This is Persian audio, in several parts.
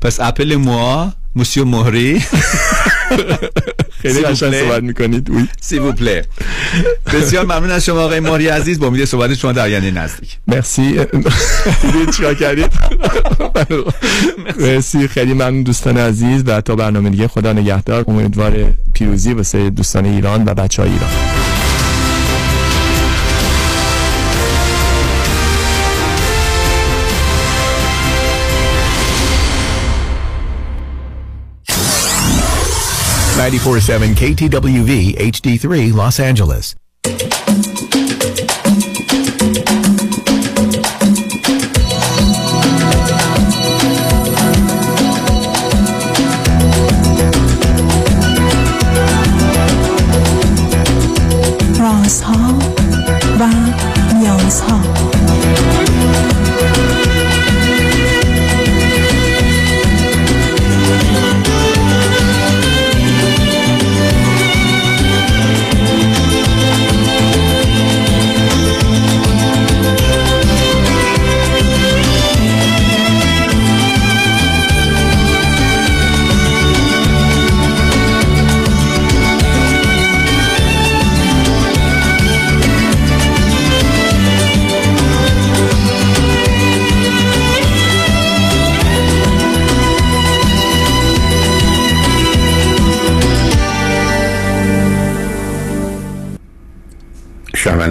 پس اپل موا موسیو مهری. خیلی قشنگ صحبت می‌کنید. وی سی وو پلی بسیار ممنون از شما آقای مهری عزیز. با امید صحبت شما در آینده نزدیک. مرسی. دیدید چیکار کردید؟ مرسی. خیلی ممنون دوستان عزیز و تا برنامه دیگه خدا نگهدار. امیدوار پیروزی واسه دوستان ایران و بچه های ایران. Ninety-four seven KTWV HD3 Los Angeles. رازها و نیازها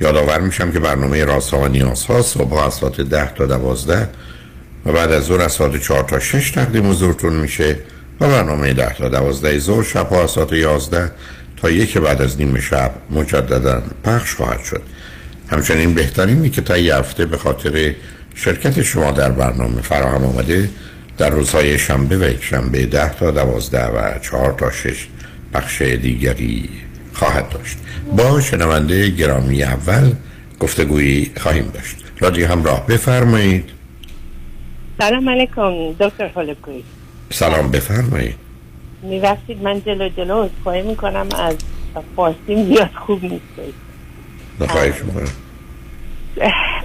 یادآور میشم که برنامه راسا و نیاز ها صبح از ساعت 10 تا 12 و بعد از ظهر از ساعت 4 تا 6 تقدیم حضورتون میشه و برنامه 10 تا 12 ظهر شب ها از ساعت 11 تا یک بعد از نیم شب مجددا پخش خواهد شد. همچنین بهترینی که تا هفته به خاطر شرکت شما در برنامه فراهم آمده در روزهای شنبه و یک شنبه 10 تا 12 و 4 تا 6 بخش دیگری خواهد داشت. با شنونده گرامی اول گفتگویی خواهیم داشت. رادیو همراه بفرمایید. سلام علیکم دکتر هولکوی سلام بفرمایید. میوستید من جلو جلو اسخواهی می‌کنم از فارسیم زیاد خوب نیست بخواهش می‌کنم.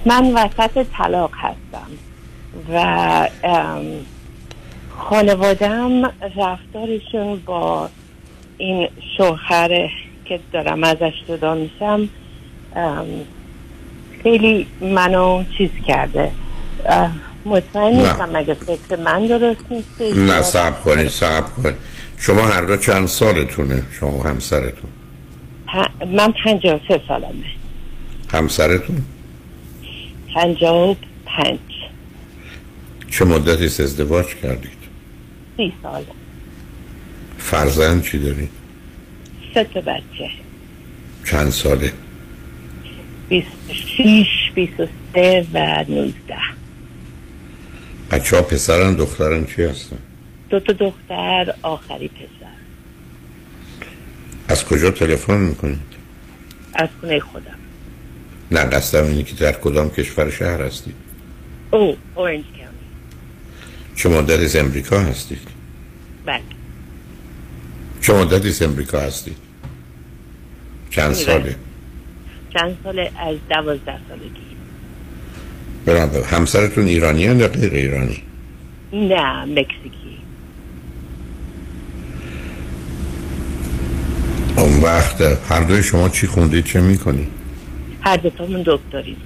من وسط طلاق هستم و خانوادم رفتارشون با این شوهر که دارم ازش جدا میشم خیلی منو چیز کرده. مطمئن. نیستم مگه فکر من درست نیست نه سب کنید سب کنید. شما هر دو چند سالتونه؟ شما همسرتون. پ- من پنجاه و سه سالمه. همسرتون؟ پنجاه و پنج. چه مدتی ازدواج کردید؟ سی سال. فرزند چی دارید؟ سه تا بچه. چند ساله؟ بیست و شیش بیست و سه و نوزده. بچه ها پسرن دخترن چی هستن؟ دو تا دختر آخری پسر. از کجا تلفن می‌کنید؟ از خونه خودم. نه قصدم اینه که در کدام کشور شهر هستید؟ او اورنج کاونتی چه مدتی از امریکا هستید؟ بله. چه مدتی امریکا هستید چند ساله؟ چند سال از دوازده سالگی برم همسرتون ایرانی یا غیر ایرانی؟ نه مکزیکی. اون وقت هر دوی شما چی خوندید چه می‌کنید هر دوتامون دکتریم.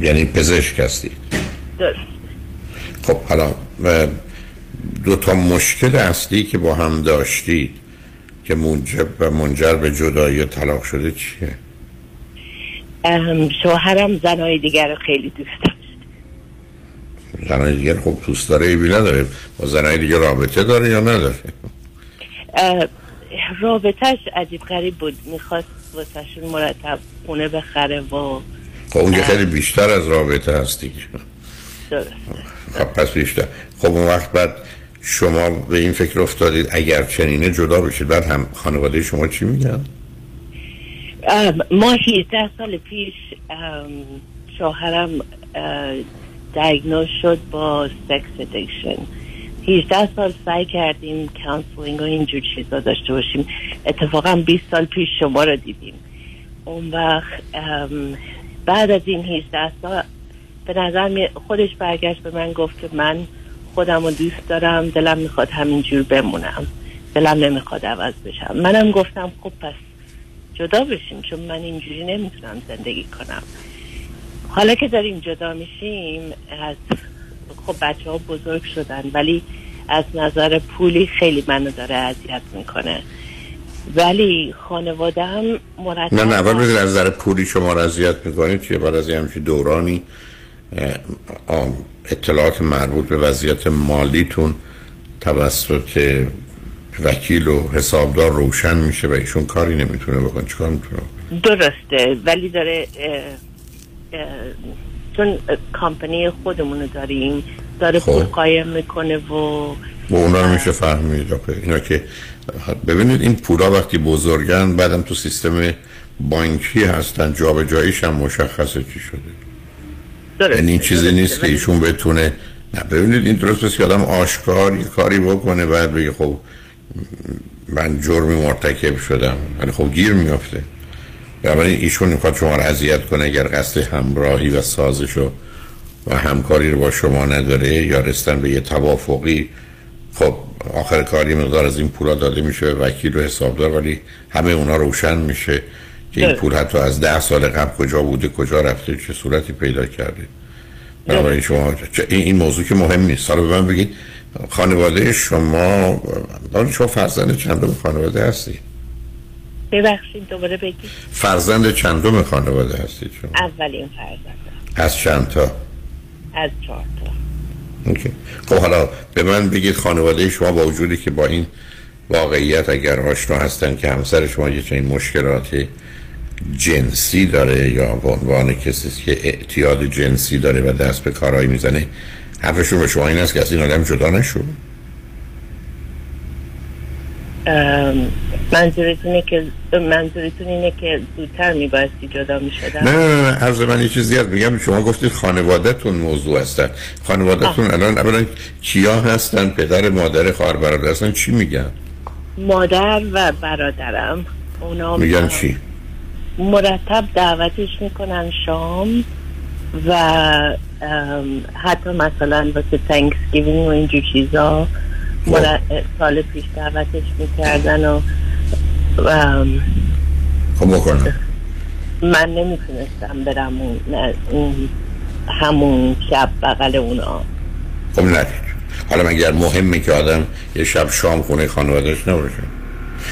یعنی پزشک هستید؟ درست. خب حالا دو تا مشکل اصلی که با هم داشتید که منجر و منجر به جدایی و طلاق شده چیه؟ شوهرم زنهای دیگر رو خیلی دوست داشت. زنای دیگر خب دوست داره ایبی نداره. با زنای دیگه رابطه داره یا نداره؟ رابطهش عجیب غریب بود. می‌خواست واسهشون مرتب خونه بخره و خب اون خیلی بیشتر از رابطه هست دیگه. درست. خب پس بیشتر. خب اون وقت بعد شما به این فکر افتادید اگر چنینه جدا بشید بعد هم خانواده شما چی میگن؟ ما 18 سال پیش شوهرم diagnose شد با sex addiction 18 سال سعی کردیم counseling و اینجور چیزا داشته باشیم. اتفاقا 20 سال پیش شما رو دیدیم. اون وقت بعد از این 18 سال به نظر خودش برگشت به من گفت که من خودم رو دوست دارم دلم می‌خواد همینجور بمونم. دلم نمی‌خواد عوض بشم. منم گفتم خب پس جدا بشیم چون من اینجوری نمی‌تونم زندگی کنم. حالا که داریم جدا میشیم از خب بچه ها بزرگ شدن ولی از نظر پولی خیلی منو داره اذیت می‌کنه. ولی خانواده هم مرتب نه نه اول از نظر پولی شما را اذیت می‌کنید چیه؟ بعد از همچین دورانی اطلاعات مربوط به وضعیت مالیتون توسط وکیل و حسابدار روشن میشه و ایشون کاری نمی‌تونه بکنه چیکار می‌تونه درسته ولی داره اه، اه، چون کامپنی خودمونو داریم داره خب. پول قایم می‌کنه و و اونا رو میشه فهمید. اینا که ببینید این پولا وقتی بزرگن بعدم تو سیستم بانکی هستن جابجاییش هم مشخصه چی شده درسته یعنی چیزی. نیست که ایشون بتونه نه ببینید این درست است که آدم آشکار یه کاری بکنه بعد بگه خب من جرمی مرتکب شدم. ولی خب گیر میافته. بنابراین ایشون می‌خواد شما رو اذیت کنه اگر قصد همراهی و سازش و و همکاری رو با شما نداره یا رستن به یه توافقی. خب آخر کاری مقدار از این پولا داده میشه به وکیل و حسابدار ولی همه اونا روشن میشه. که این. پول حتی از ده سال قبل کجا بوده کجا رفته چه صورتی پیدا کرده؟ بنابراین شما چه- این این موضوع که مهم نیست. حالا به من بگید خانواده شما شما فرزند چندم خانواده هستی؟ ببخشید دوباره بگید. فرزند چندم خانواده هستید شما؟ اولین فرزندم از چند تا؟ از چهار تا. اوکی. خب حالا به من بگید خانواده شما با وجودی که با این واقعیت اگر آشنا هستن که همسر شما یه چنین مشکلات جنسی داره یا به عنوان کسی که اعتیاد جنسی داره و دست به کارهایی می‌زنه حرفشون به شما این است که از این آدم جدا نشو منظورتون اینه که منظورتون اینه که زودتر میبایستی جدا می‌شدم نه نه نه عرض من یه چیزی هست میگم. شما گفتید خانوادهتون موضوع هستن. خانوادهتون الان اولا کیا هستن؟ پدر مادر خواهر برادر هستن؟ چی میگن؟ مادر و برادرم. اونا میگن چی؟ مرتب دعوتش می‌کنن شام و حتی مثلا واسه تنکسگیوینگ و اینجور چیزا سال پیش دعوتش می‌کردن و خب بکنم. من نمی‌تونستم برم اون نه، اون همون شب بغل اونا. خب ندید حالا مگر مهمه که آدم یه شب شام خونه خانوادهش نباشه؟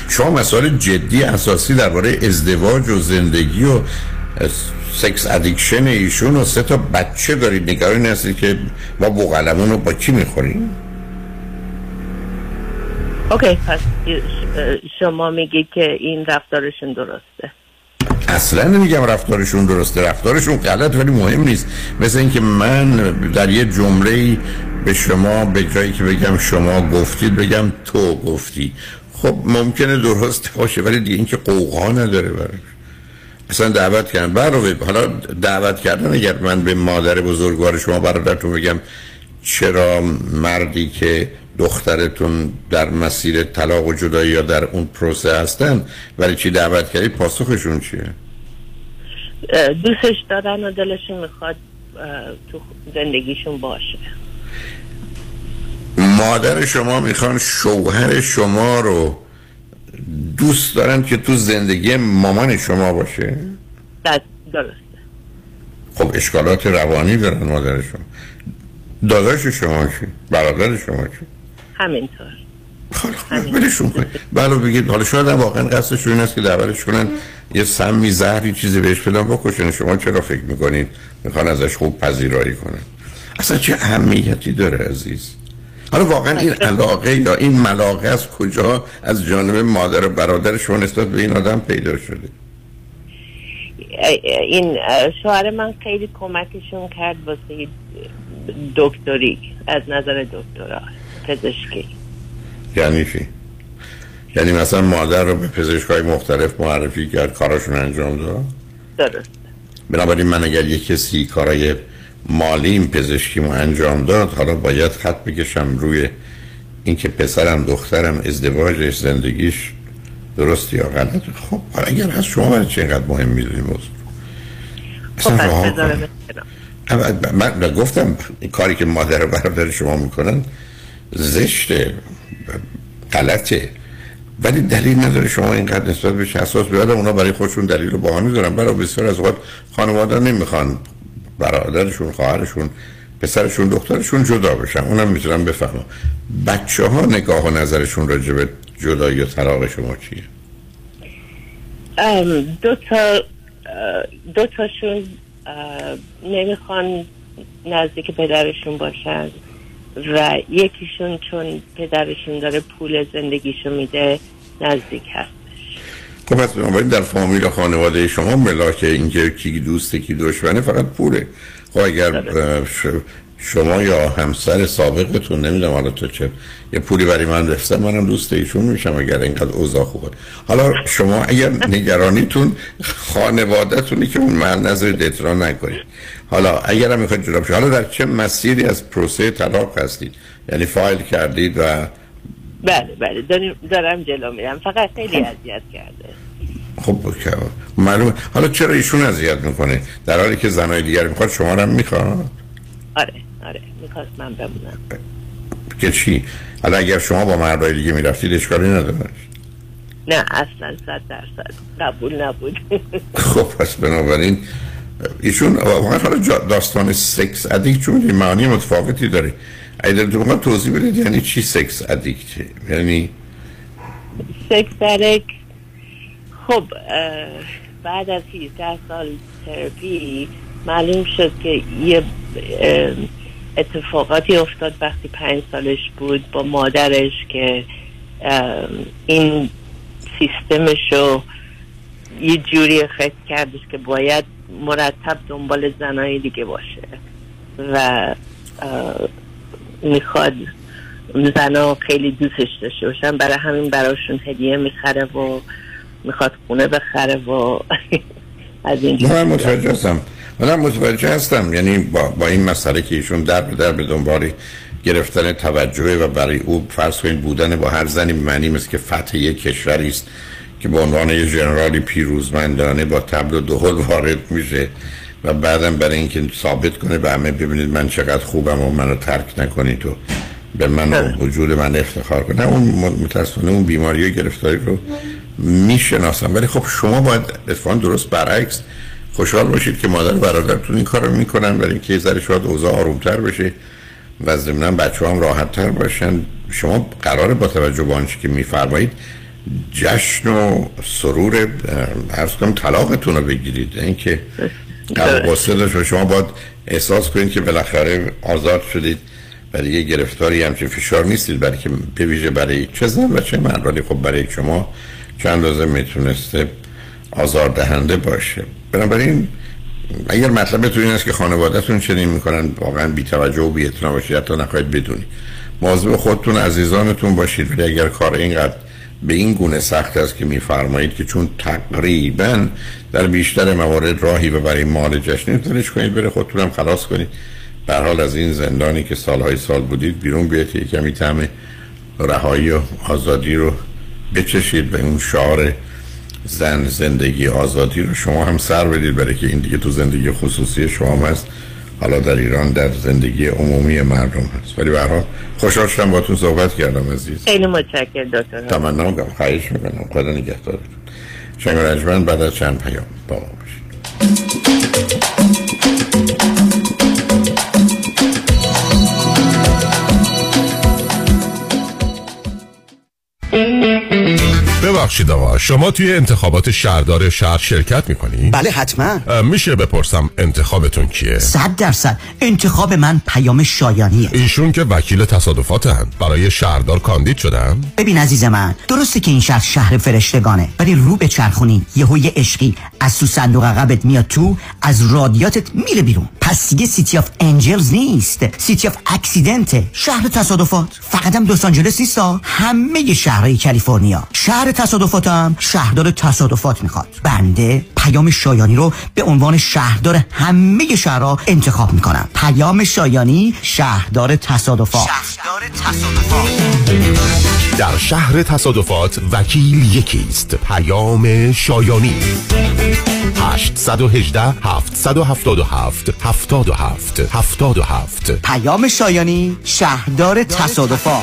شما مسائل جدی اساسی درباره ازدواج و زندگی و sex addiction ایشون و سه تا بچه دارید. نگرانی هستید که ما بوقلمون رو با کی می‌خوریم؟ okay پس شما میگی که این رفتارشون درسته. اصلا نمیگم رفتارشون درسته. رفتارشون غلط ولی مهم نیست. مثل اینکه من در یه جمله به شما به جایی که بگم شما گفتید بگم تو گفتی. خب ممکنه درست باشه ولی دیگه اینکه غوغا نداره براش اصلا دعوت کردن برای حالا دعوت کردن اگر من به مادر بزرگوار شما برادرتون بگم چرا مردی که دخترتون در مسیر طلاق و جدایی یا در اون پروسه هستن ولی چی دعوت کردید پاسخشون چیه؟ دوستش دارن و دلشون می‌خواد تو زندگیشون باشه. مادر شما می‌خوان شوهر شما رو دوست دارن که تو زندگی مامان شما باشه؟ درسته خب اشکالات روانی دارن مادر شما. داداش شما چی؟ برادر شما چی؟ همینطور. حالا ولشون کنید بله بگید. حالا شاید واقعا قصدشون این است که دعوتش کنن یه سمی زهری چیزی بهش بدن بکشن. شما چرا فکر می‌کنید می‌خوان ازش خوب پذیرایی کنن؟ اصلا چه اهمیتی داره عزیز؟ حالا واقعا این علاقه یا این ملاقه از کجا؟ از جانب مادر و برادر شما نسبت به این آدم پیدا شده؟ این شوهر من خیلی کمکشون کرد واسه دکتری از نظر دکترا پزشکی. یعنی چی؟ یعنی مثلا مادر رو به پزشکای مختلف معرفی کرد کاراشون انجام داد؟ درست. بنابراین من اگر یک کسی کارای مالیم پزشکیمو انجام داد حالا باید خط بکشم روی اینکه پسرم دخترم ازدواجش زندگیش درست یا غلط. خب اگر هست شما برای چه اینقدر مهم می‌دونی موضوع خب اصلا. اول- من گفتم کاری که مادر و برادر شما می‌کنن زشته غلطه. ولی دلیل نداره شما اینقدر نسبت بهش حساس بیاد اونا برای خودشون دلیل رو بهانه دارن برای بسیار از اوقات خانواده نمی‌خوان برادرشون خواهرشون پسرشون دخترشون جدا بشن. اونم می‌تونم بفهمم بچه ها نگاه و نظرشون راجع به جدایی و طلاق شما چیه؟ دو تا دو تاشون نمی‌خوان نزدیک پدرشون باشن و یکیشون چون پدرشون داره پول زندگیشو میده نزدیک هست. خب پس بنابراین در فامیل و خانواده شما ملاک اینکه کی دوسته کی دشمنه فقط پوله. خب اگر ش- شما یا همسر سابقتون نمی‌دونم حالا تو چه یه پولی برای من رفته منم دوست ایشون میشم اگر اینقدر اوضاع خوبه حالا شما اگر نگرانیتون خانوادهتونی که اون من نظر احترام نکنید. حالا اگر هم می‌خواید جدا حالا در چه مسیری از پروسه طلاق هستید؟ یعنی فایل کردید و بله بله داریم دارم جلو میرم. فقط خیلی اذیت کرده. خب معلومه. حالا چرا ایشون اذیت می‌کنه؟ در حالی که زنای دیگر می‌خواد شما رو هم می‌خواد آره آره. می‌خواست من بمونم. که چی؟ حالا اگر شما با مردای دیگه می‌رفتید اشکالی نداره. نه اصلا صد درصد. قبول نبود. خب پس بنابراین ایشون واقعا حالا داستان سکس ادیکت چون این معانی متفاوتی داره. اگر تو توضیح بدید یعنی چی sex addict یعنی سکس درک خب بعد از 18 سال ترپی معلوم شد که یه اتفاقاتی افتاد وقتی پنج سالش بود با مادرش که این سیستمش رو یه جوری فکر کردش که باید مرتب دنبال زنای دیگه باشه و می‌خواد زنا خیلی دوستش داشته باشن. برای همین براشون هدیه می‌خره و می‌خواد خونه بخره و از اینجا من متوجه هستم. من متوجه هستم. یعنی با, با این مسئله که ایشون در به در به دنبال گرفتن توجه و برای او فرض کنید بودن با هر زنی معنی مثل که فتح یک کشوری است که به عنوان یه ژنرالی پیروزمندانه با تبل و دهل وارد میشه. و بعدم برای اینکه ثابت کنه به همه ببینید من چقدر خوبم و منو ترک نکنید و به من و وجود من افتخار کنه اون متاسفانه اون بیماری و گرفتاری رو می‌شناسم. ولی خب شما باید اتفاقا درست برعکس خوشحال باشید که مادر و برادرتون این کار رو می‌کنن برای اینکه یه ذره شاید اوضاع آرومتر بشه و ضمنا بچه هم راحت تر باشن. شما قراره با توجه به آنچه که میفرمایید جشن و سرور عرض کنم طلاقتون رو بگیرید. اینکه قبل قصه شما باید احساس کنید که بالاخره آزاد شدید و دیگه گرفتاری همچین فشار نیستید برای که به ویژه برای چه زن و چه مرد. ولی خب برای شما چند اندازه می‌تونسته آزار دهنده باشه. بنابراین اگر مطلبتون این است که خانوادهتون چنین می‌کنن واقعا بی توجه و بی اعتنا باشید حتی نخواهید بدونید. مواظب خودتون عزیزانتون باشید. ولی اگر کار اینقدر به این گونه سخت است که میفرمایید که چون تقریبا در بیشتر موارد راهی و برای مال جشنی دلش کنید بره خودتون هم خلاص کنید. به حال از این زندانی که سالهای سال بودید بیرون بیاید که کمی طعم رهایی و آزادی رو بچشید به اون شعار زن زندگی آزادی رو شما هم سر بدید برای که این دیگه تو زندگی خصوصی شما هست. حالا در ایران در زندگی عمومی مردم هست. ولی حال خوشحال شدم باتون صحبت کردم عزیز. خیلی متشکرم دکتر. تمنا می‌کنم خواهش می‌کنم. خدا نگهدارتون. شنگ رجمن بعد از چند پیام با ما باشید. ببخشید آقا. شما توی انتخابات شهردار شهر شرکت می‌کنی؟ بله حتما. میشه بپرسم انتخابتون کیه؟ صد درصد. انتخاب من پیام شایانیه. ایشون که وکیل تصادفاتن برای شهردار کاندید شدن؟ ببین عزیز من درسته که این شهر شهر فرشتگانه ولی رو بچرخونی. یهو یه عشقی از تو صندوق عقبت میاد تو از رادیاتت میره بیرون. پس دیگه city of angels نیست. city of accident شهر تصادفات. فقط هم لس آنجلس نیستا همه شهرهای کالیفرنیا. شهر تصادفات هم شهردار تصادفات می‌خواد. بنده پیام شایانی رو به عنوان شهردار همه شهرها انتخاب می‌کنم. پیام شایانی شهردار تصادفات. شهردار تصادفات. در شهر تصادفات وکیل یکیست. پیام شایانی. 818 777 77 77 پیام شایانی شهردار تصادفات.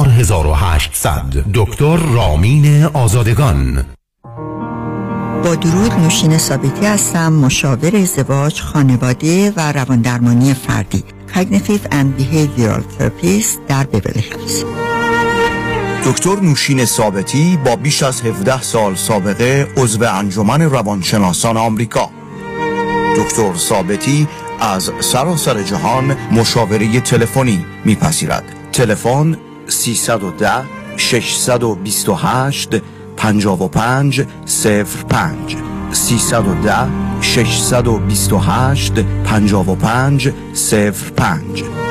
4800 دکتر رامین آزادگان. با درود نوشین ثابتی هستم مشاور ازدواج خانواده و رواندرمانی فردی. Cognitive and Behavioral Therapist در بیبلی هیلز دکتر نوشین ثابتی با بیش از 17 سال سابقه عضو انجمن روانشناسان آمریکا. دکتر ثابتی از سراسر جهان مشاوره تلفنی میپذیرد. تلفن 310 628 55 05 310 628 55 05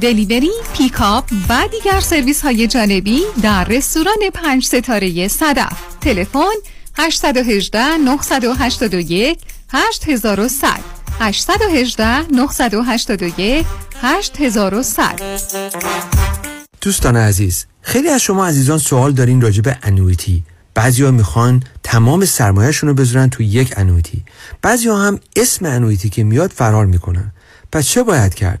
delivery، پیکاپ و دیگر سرویس های جانبی در رستوران پنج ستاره صدف. تلفن 818 981 8100 818 981 8100 دوستان عزیز خیلی از شما عزیزان سوال دارین راجع به انویتی بعضی ها می‌خوان تمام سرمایهشون رو بذارن تو یک انویتی بعضی ها هم اسم انویتی که میاد فرار می‌کنن. پس چه باید کرد؟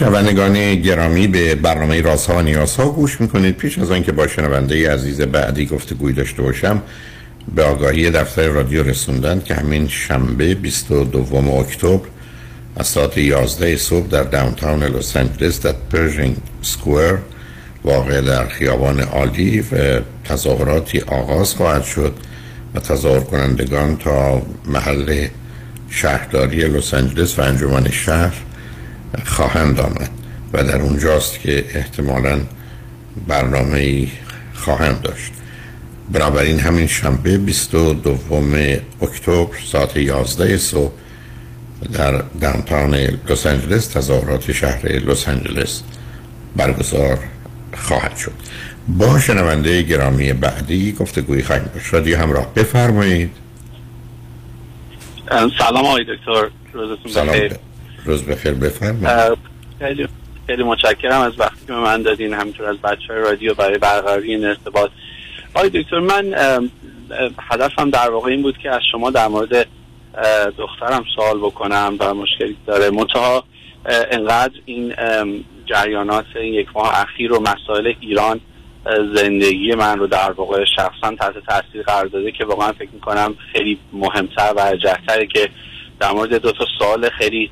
شنوندگان گرامی به برنامه رازها و نیازها گوش می‌کنید. پیش از آنکه با شنونده عزیز بعدی گفتگوی داشته باشم به آگاهی دفتر رادیو رسوندن که همین شنبه 22 اکتبر از ساعت 11 صبح در داونتاون لس آنجلس در پرژینگ سکوئر واقع در خیابان عالی و تظاهراتی آغاز خواهد شد و تظاهر کنندگان تا محل شهرداری لس آنجلس و انجمن شهر خواهند آمد و در اونجاست که احتمالا برنامه خواهند داشت. بنابراین همین شنبه 22 اکتبر ساعت 11 صبح در دانتان لس آنجلس تظاهرات شهر لس آنجلس برگزار خواهد شد. با شنونده گرامی بعدی گفتگوی خواهیم باش رادیو همراه بفرمایید. سلام آقای دکتر. روزتون بخیر. روز بخیر بفرمایید. خیلی خیلی متشکرم از وقتی که من دادین همینطور از بچه رادیو برای برقراری این ارتباط. آقای دکتر من هدفم در واقع این بود که از شما در مورد دخترم سوال بکنم و مشکلی داره. منتها انقدر این جریانات این یک ماه اخیر و مسائل ایران زندگی من رو در واقع شخصا تحت تاثیر قرار داده که واقعا فکر می‌کنم خیلی مهمتر و ارجحتره که در مورد دو تا سوال خیلی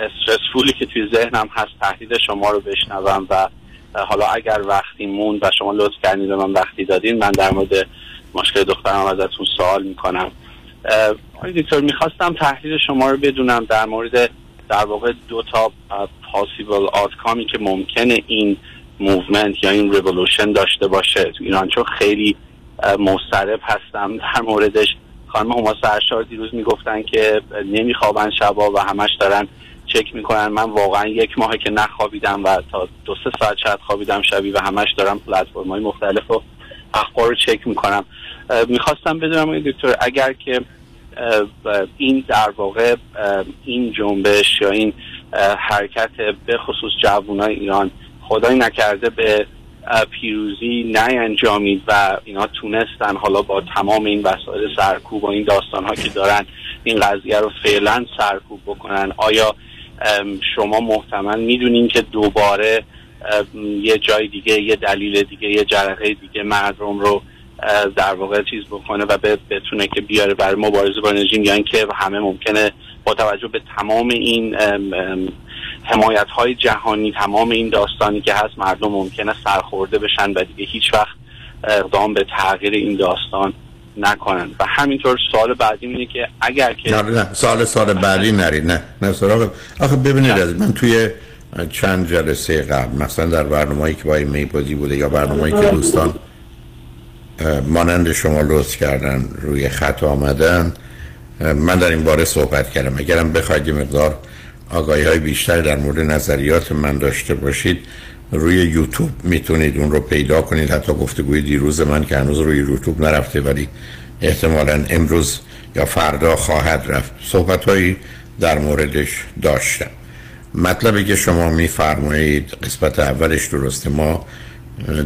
stressful ی که توی ذهنم هست تحلیل شما رو بشنوم و حالا اگر وقتی موند و شما لطف کردین به من وقتی دادین من در مورد مشکل دخترم ازتون سوال می‌کنم. آقای دکتر می‌خواستم تحلیل شما رو بدونم در مورد در واقع دو تا possible outcome ی که ممکنه این movement یا این ریولوشن داشته باشه تو ایران. چون خیلی مسترب هستم در موردش. خانم هما سرشار دیروز می‌گفتن که نمیخوابن شبا و همش دارن چک می‌کنن. من واقعا یک ماه که نخوابیدم و تا دو سه ساعت شاید خوابیدم شبی و همش دارم پلتفرم های مختلف و اخبار رو چک می‌کنم. می‌خواستم بدونم دکتر اگر که این در واقع این جنبش یا این حرکت به خصوص جوانای ایران خدای نکرده به پیروزی نینجامید و اینا تونستن حالا با تمام این وسایل سرکوب و این داستان ها که دارن این قضیه رو فعلا سرکوب بکنن. آیا شما محتمل می‌دونین که دوباره یه جای دیگه یه دلیل دیگه یه جرقه دیگه مردم رو در واقع چیز بکنه و بتونه که بیاره برای مبارزه با انرژی یعنی که همه ممکنه با توجه به تمام این حمایت های جهانی تمام این داستانی که هست مردم ممکنه سرخورده بشن و دیگه هیچ وقت اقدام به تغییر این داستان نکنن. و همینطور سوال بعدی اینه که اگر که نه نه سال سال بعدی نرید نه نه سراغ. آخه ببینید از من توی چند جلسه قبل مثلا در برنامه‌ای که با ایمی بازی بوده یا برنامه‌ای که دوستان مانند شما لطف کردن روی خط آمدن من در این باره صحبت کردم. اگرم بخواید مقدار آگاهی های بیشتر در مورد نظریات من داشته باشید روی یوتیوب می‌تونید اون رو پیدا کنید. حتی گفتگوی دیروز من که هنوز روی یوتیوب نرفته ولی احتمالا امروز یا فردا خواهد رفت. صحبت هایی در موردش داشتم. مطلبی که شما میفرمایید قسمت اولش درسته ما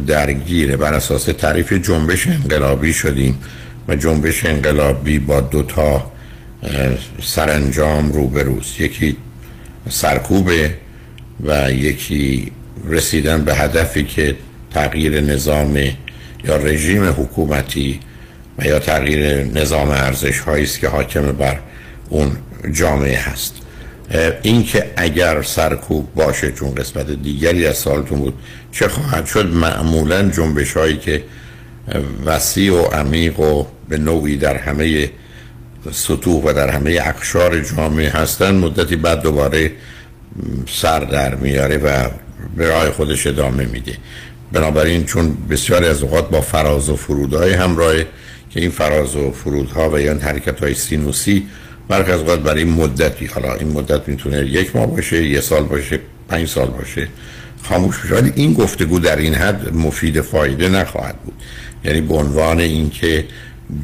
درگیره. بر اساس تعریف جنبش انقلابی شدیم و جنبش انقلابی با دو تا سرانجام روبروست. یکی سرکوبه و یکی رسیدن به هدفی که تغییر نظام یا رژیم حکومتی و یا تغییر نظام ارزش هایی است که حاکم بر اون جامعه هست. این که اگر سرکوب باشه چون قسمت دیگری از سالتون بود چه خواهد شد؟ معمولا جنبش هایی که وسیع و عمیق و به نوعی در همه سطوح و در همه اقشار جامعه هستن مدتی بعد دوباره سر در میاره و به راه خودش ادامه میده. بنابراین چون بسیاری از اوقات با فراز و فرودهای همراه که این فراز و فرودها و یا حرکت های سینوسی برخی از اوقات برای مدتی حالا این مدت می‌تونه یک ماه باشه یه سال باشه پنج سال باشه خاموش بشه. ولی این گفتگو در این حد مفید فایده نخواهد بود. یعنی به عنوان اینکه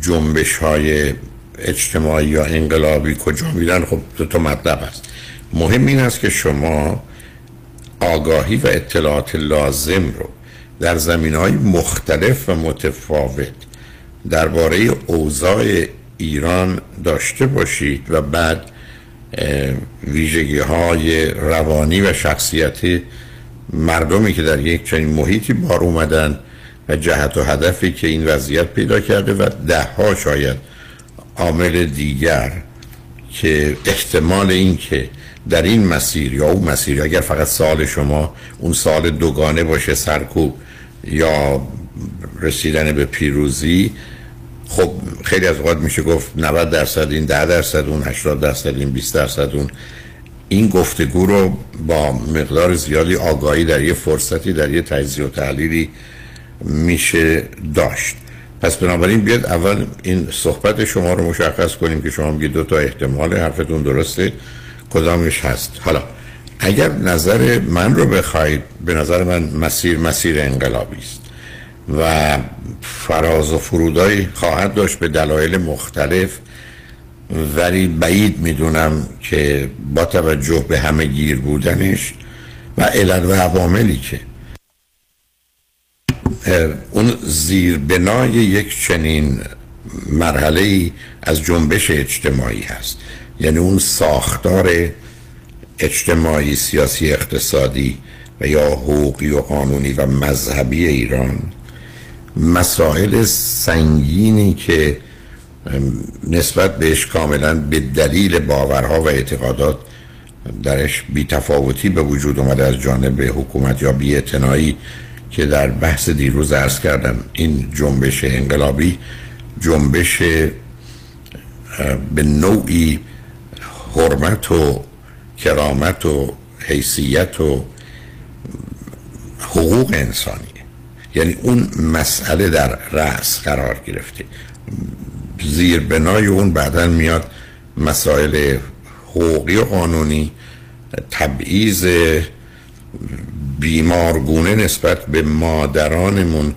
جنبش های اجتماعی یا انقلابی کجا میرن خب دو تا مطلب است مهم این است که شما آگاهی و اطلاعات لازم رو در زمین های مختلف و متفاوت درباره اوضاع ایران داشته باشید و بعد ویژگی های روانی و شخصیتی مردمی که در یک چنین محیطی بار اومدن و جهت و هدفی که این وضعیت پیدا کرده و ده ها شاید عامل دیگر که احتمال این که در این مسیر یا اون مسیر اگر فقط سال شما اون سال دوگانه باشه سرکوب یا رسیدن به پیروزی خب خیلی از اوقات میشه گفت 90 درصد این 10 درصد اون 80 درصد این 20 درصد اون. این گفتگو رو با مقدار زیادی آگاهی در یه فرصتی در یه تجزیه و تحلیلی میشه داشت. پس بنابراین بیاد اول این صحبت شما رو مشخص کنیم که شما میگید دو تا احتمال حرفتون درسته کدامش هست؟ حالا اگر نظر من رو بخواید به نظر من مسیر مسیر انقلابی است و فراز و فرودایی خواهد داشت به دلایل مختلف ولی بعید می‌دونم که با توجه به همه گیر بودنش و علل و عواملی که اون زیر بنای یک چنین مرحله از جنبش اجتماعی هست. یعنی اون ساختار اجتماعی سیاسی اقتصادی و یا حقوقی و قانونی و مذهبی ایران مسائل سنگینی که نسبت بهش کاملا به دلیل باورها و اعتقادات درش بیتفاوتی به وجود اومده از جانب حکومت یا بیعتنائی که در بحث دیروز ارز کردم این جنبش انقلابی جنبش به نوعی حرمت و کرامت و حیثیت و حقوق انسانی یعنی اون مسئله در رأس قرار گرفته. زیر بنای اون بعدا میاد مسائل حقوقی و قانونی تبعیض بیمارگونه نسبت به مادرانمون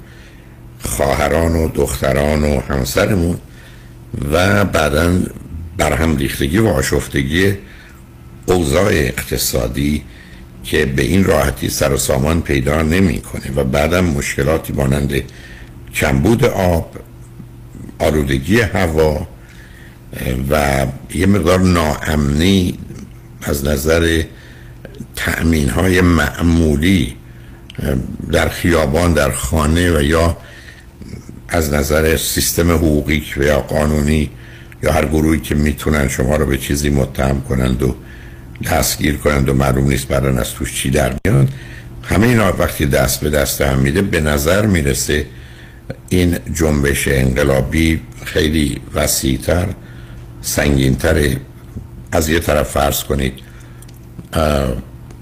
خواهران و دختران و همسرمون و بعدا برهم ریختگی و آشفتگی اوضاع اقتصادی که به این راحتی سر و سامان پیدا نمی‌کنه و بعدم مشکلاتی مانند کمبود آب آلودگی هوا و یه مقدار ناامنی از نظر تأمین های معمولی در خیابان در خانه و یا از نظر سیستم حقوقی و یا قانونی یا هر گروهی که می‌تونن شما رو به چیزی متهم کنند و دستگیر کنند و معلوم نیست بعدن از توش چی در میاد همه اینا وقتی دست به دست هم میده به نظر می‌رسه این جنبش انقلابی خیلی وسیعتر سنگینتر از یه طرف فرض کنید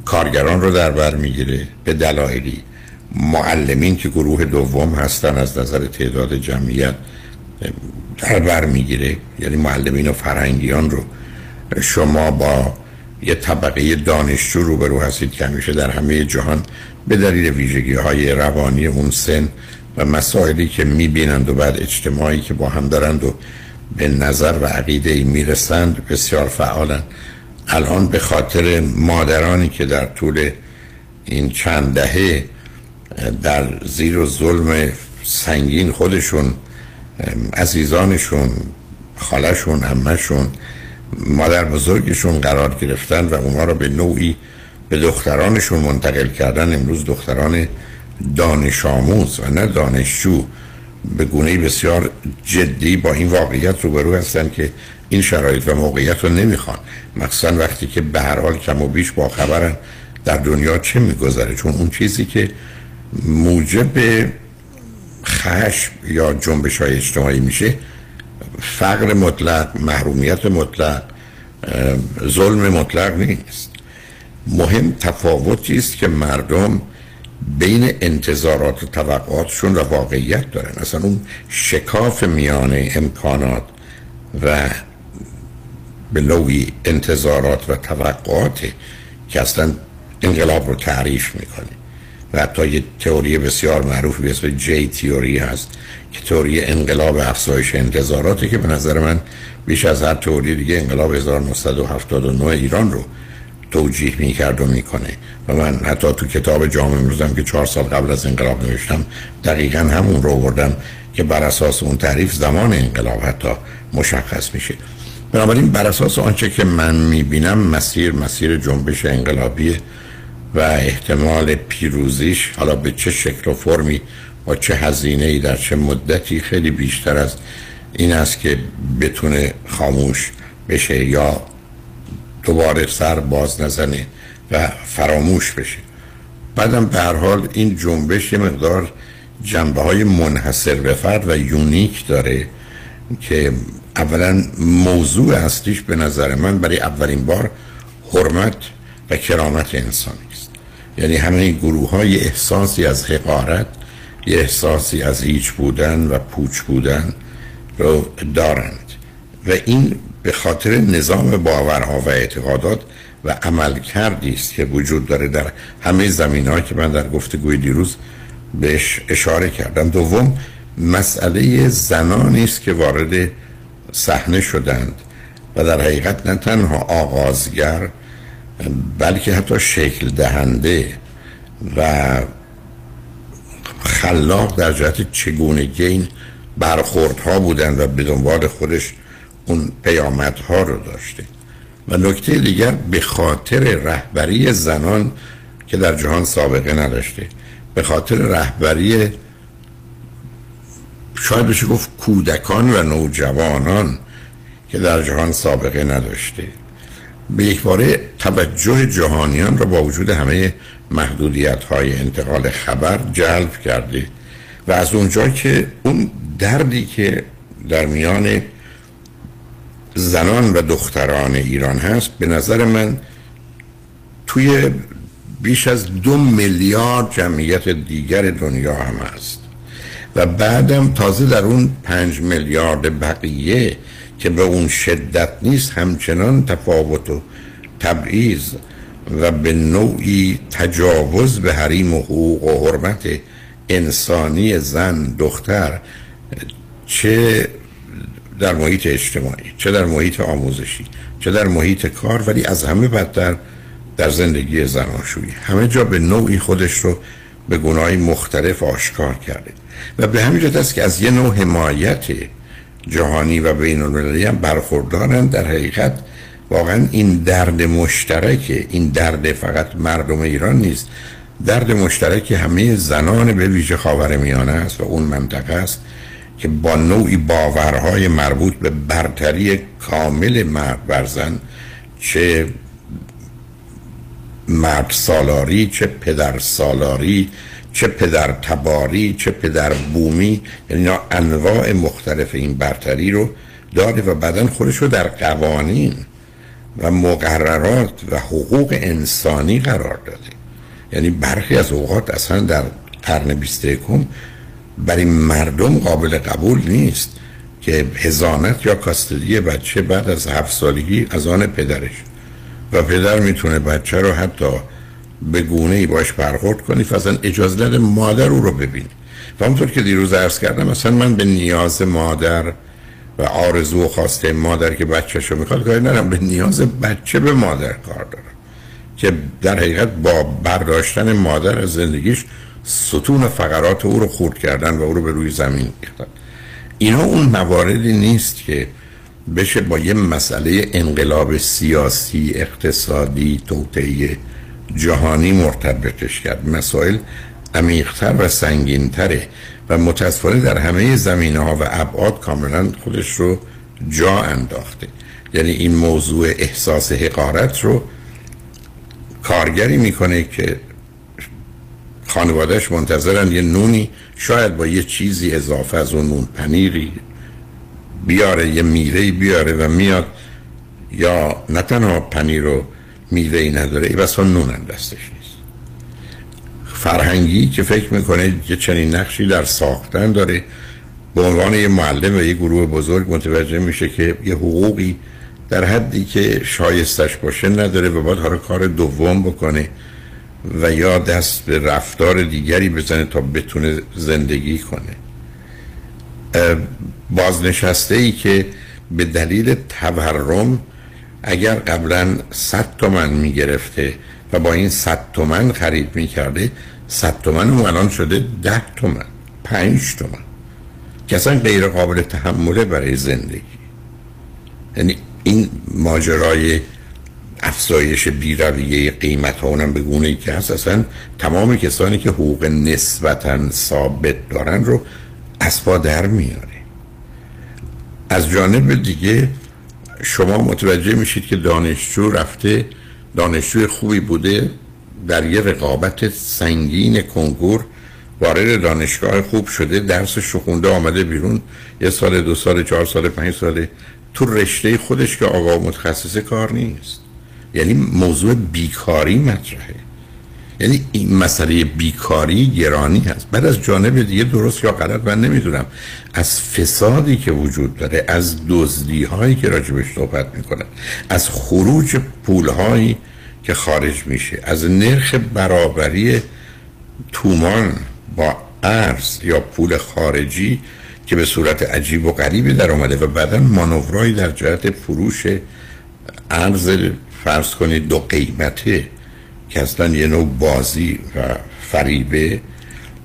کارگران رو در بر می‌گیره. به دلایلی معلمین که گروه دوم هستن از نظر تعداد جمعیت در بر می‌گیره. یعنی معلمین و فرهنگیان رو. شما با یه طبقه دانشجو روبرو هستید که همیشه در همه جهان به دلیل ویژگی های روانی اون سن و مسائلی که می‌بینند و بعد اجتماعی که با هم دارند و به نظر و عقیده می‌رسند بسیار فعالند. الان به خاطر مادرانی که در طول این چند دهه در زیر و ظلم سنگین خودشون عزیزانشون خالشون همشون مادر بزرگشون قرار گرفتن و اونا رو به نوعی به دخترانشون منتقل کردن. امروز دختران دانش آموز و نه دانشجو. به گونه بسیار جدی با این واقعیت روبرو هستن که این شرایط و موقعیت رو نمی‌خوان. مخصوصا وقتی که به هر حال کم و بیش با خبرن در دنیا چه میگذره؟ چون اون چیزی که موجب خشم یا جنبش های اجتماعی میشه فقر مطلق محرومیت مطلق ظلم مطلق نیست. مهم تفاوتی است که مردم بین انتظارات و توقعاتشون و واقعیت دارن. اصلا اون شکاف میان امکانات و به نوعی انتظارات و توقعات که اصلا انقلاب رو تعریف می‌کنه. و حتی یه تئوری بسیار معروف به اسم جی تئوری هست که تئوری انقلاب افزایش انتظاراتی که به نظر من بیش از هر تئوری دیگه انقلاب 1979 ایران رو توجیه می‌کرد و می‌کنه. و من حتی تو کتاب جامعه امروزم که چهار سال قبل از انقلاب نوشتم دقیقا همون رو بردم که بر اساس اون تعریف زمان انقلاب حتی مشخص میشه. بنابراین بر اساس آنچه که من می‌بینم مسیر مسیر جنبش انقلابی و احتمال پیروزیش حالا به چه شکل و فرمی با چه هزینه ای در چه مدتی خیلی بیشتر از این است که بتونه خاموش بشه یا دوباره سر باز نزنه و فراموش بشه بعدم به هر حال این جنبش یه مقدار جنبه های منحصر به فرد و یونیک داره که اولا موضوع اصلیش به نظر من برای اولین بار حرمت و کرامت انسانی است. یعنی همه گروه های احساسی از حقارت یه احساسی از هیچ بودن و پوچ بودن رو دارند. و این به خاطر نظام باورها و اعتقادات و عمل کردی است که وجود داره در همه زمین که من در گفتگوی دیروز بهش اشاره کردم. دوم مسئله زنانی است که وارد صحنه شدند و در حقیقت نه تنها آغازگر بلکه حتی شکل دهنده و خلاق در جهت چگونگی این برخوردها بودند و به دنبال خودش اون پیامدها رو داشته. و نکته دیگر به خاطر رهبری زنان که در جهان سابقه نداشته. به خاطر رهبری شاید بشه گفت کودکان و نوجوانان که در جهان سابقه نداشته. به یک باره توجه جهانیان را با وجود همه محدودیت های انتقال خبر جلب کرده و از اونجا که اون دردی که در میان زنان و دختران ایران هست. به نظر من توی بیش از دو میلیارد جمعیت دیگر دنیا هم هست. و بعدم تازه در اون پنج میلیارد بقیه که به اون شدت نیست همچنان تفاوت و تبعیض و به نوعی تجاوز به حریم و حقوق و حرمت انسانی زن دختر چه در محیط اجتماعی چه در محیط آموزشی چه در محیط کار ولی از همه بدتر در زندگی زناشویی. همه جا به نوعی خودش رو به گناهی مختلف آشکار کرده. و به همین جهت است که از یه نوع حمایت جهانی و بین المللی هم برخوردارن. در حقیقت واقعا این درد مشترک این درد فقط مردم ایران نیست. درد مشترک همه زنان به ویژه خاور میانه است و اون منطقه است. که با نوعی باورهای مربوط به برتری کامل مرد بر چه مرد سالاری چه پدر سالاری چه پدر تباری چه پدر بومی یعنی انواع مختلف این برتری رو داره و بعدا خودش رو در قوانین و مقررات و حقوق انسانی قرار داده. یعنی برخی از اوقات اصلا در قرن 21 برای مردم قابل قبول نیست که هزانت یا کاستدی بچه بعد از هفت سالگی از آن پدرش. و پدر می‌تونه بچه رو حتی به گونه ای باش برخورد کنی اصلا اجازه نده مادر او رو ببینی و همونطور که دیروز عرض کردم اصلا من به نیاز مادر و آرزو و خواسته مادر که بچهشو می‌خواد کاری نرم به نیاز بچه به مادر کار دارم که در حقیقت با برداشتن مادر از زندگیش ستون فقرات او رو خورد کردن و او رو به روی زمین ریختن اینا اون مواردی نیست که بشه با یه مسئله انقلاب سیاسی اقتصادی توطئه جهانی مرتبطش کرد. مسائل عمیقتر و سنگینتره و متاسفانه در همه زمینه ها و ابعاد کاملا خودش رو جا انداخته. یعنی این موضوع احساس حقارت رو کارگری می‌کنه که خانوادهش منتظرن یه نونی شاید با یه چیزی اضافه از اون نون پنیری بیاره یه میره بیاره و میاد. یا نه تنها پنیر و میوه ای نداره بسا نون هم دستش نیست. فرهنگی که فکر می‌کنه یه چنین نقشی در ساختن داره. به عنوان یه معلم و یه گروه بزرگ متوجه میشه که یه حقوقی در حدی که شایستش باشه نداره و باید حالا کار دوم بکنه. و یا دست به رفتار دیگری بزنه تا بتونه زندگی کنه. بازنشسته ای که به دلیل تورم اگر قبلا 100 تومن می‌گرفته و با این 100 تومن خرید می‌کرده 100 تومن اون الان شده 10 تومن 5 تومن که اصلا غیر قابل تحمله برای زندگی. یعنی این ماجرای افزایش بیرویه قیمت ها اونم به گونه ای که هست اصلا تمام کسانی که حقوق نسبتا ثابت دارن رو اسبا در میاره. از جانب دیگه شما متوجه میشید که دانشجو رفته دانشجوی خوبی بوده در یه رقابت سنگین کنکور وارد دانشگاه خوب شده درسش رو آمده بیرون یه سال دو سال چهار سال پنج ساله تو رشته خودش که آقا متخصص کار نیست. یعنی موضوع بیکاری مطرحه. یعنی این مسئله بیکاری گرانی هست. بعد از جانب دیگه درست یا غلط من نمی‌دونم. از فسادی که وجود داره از دزدی هایی که راجبش صحبت می‌کنن از خروج پول هایی که خارج میشه از نرخ برابری تومان با ارز یا پول خارجی که به صورت عجیب و غریبی در آمده و بعدا مانورایی در جهت فروش ارز فرض کنید دو قیمته که اصلا یه نوع بازی و فریبه.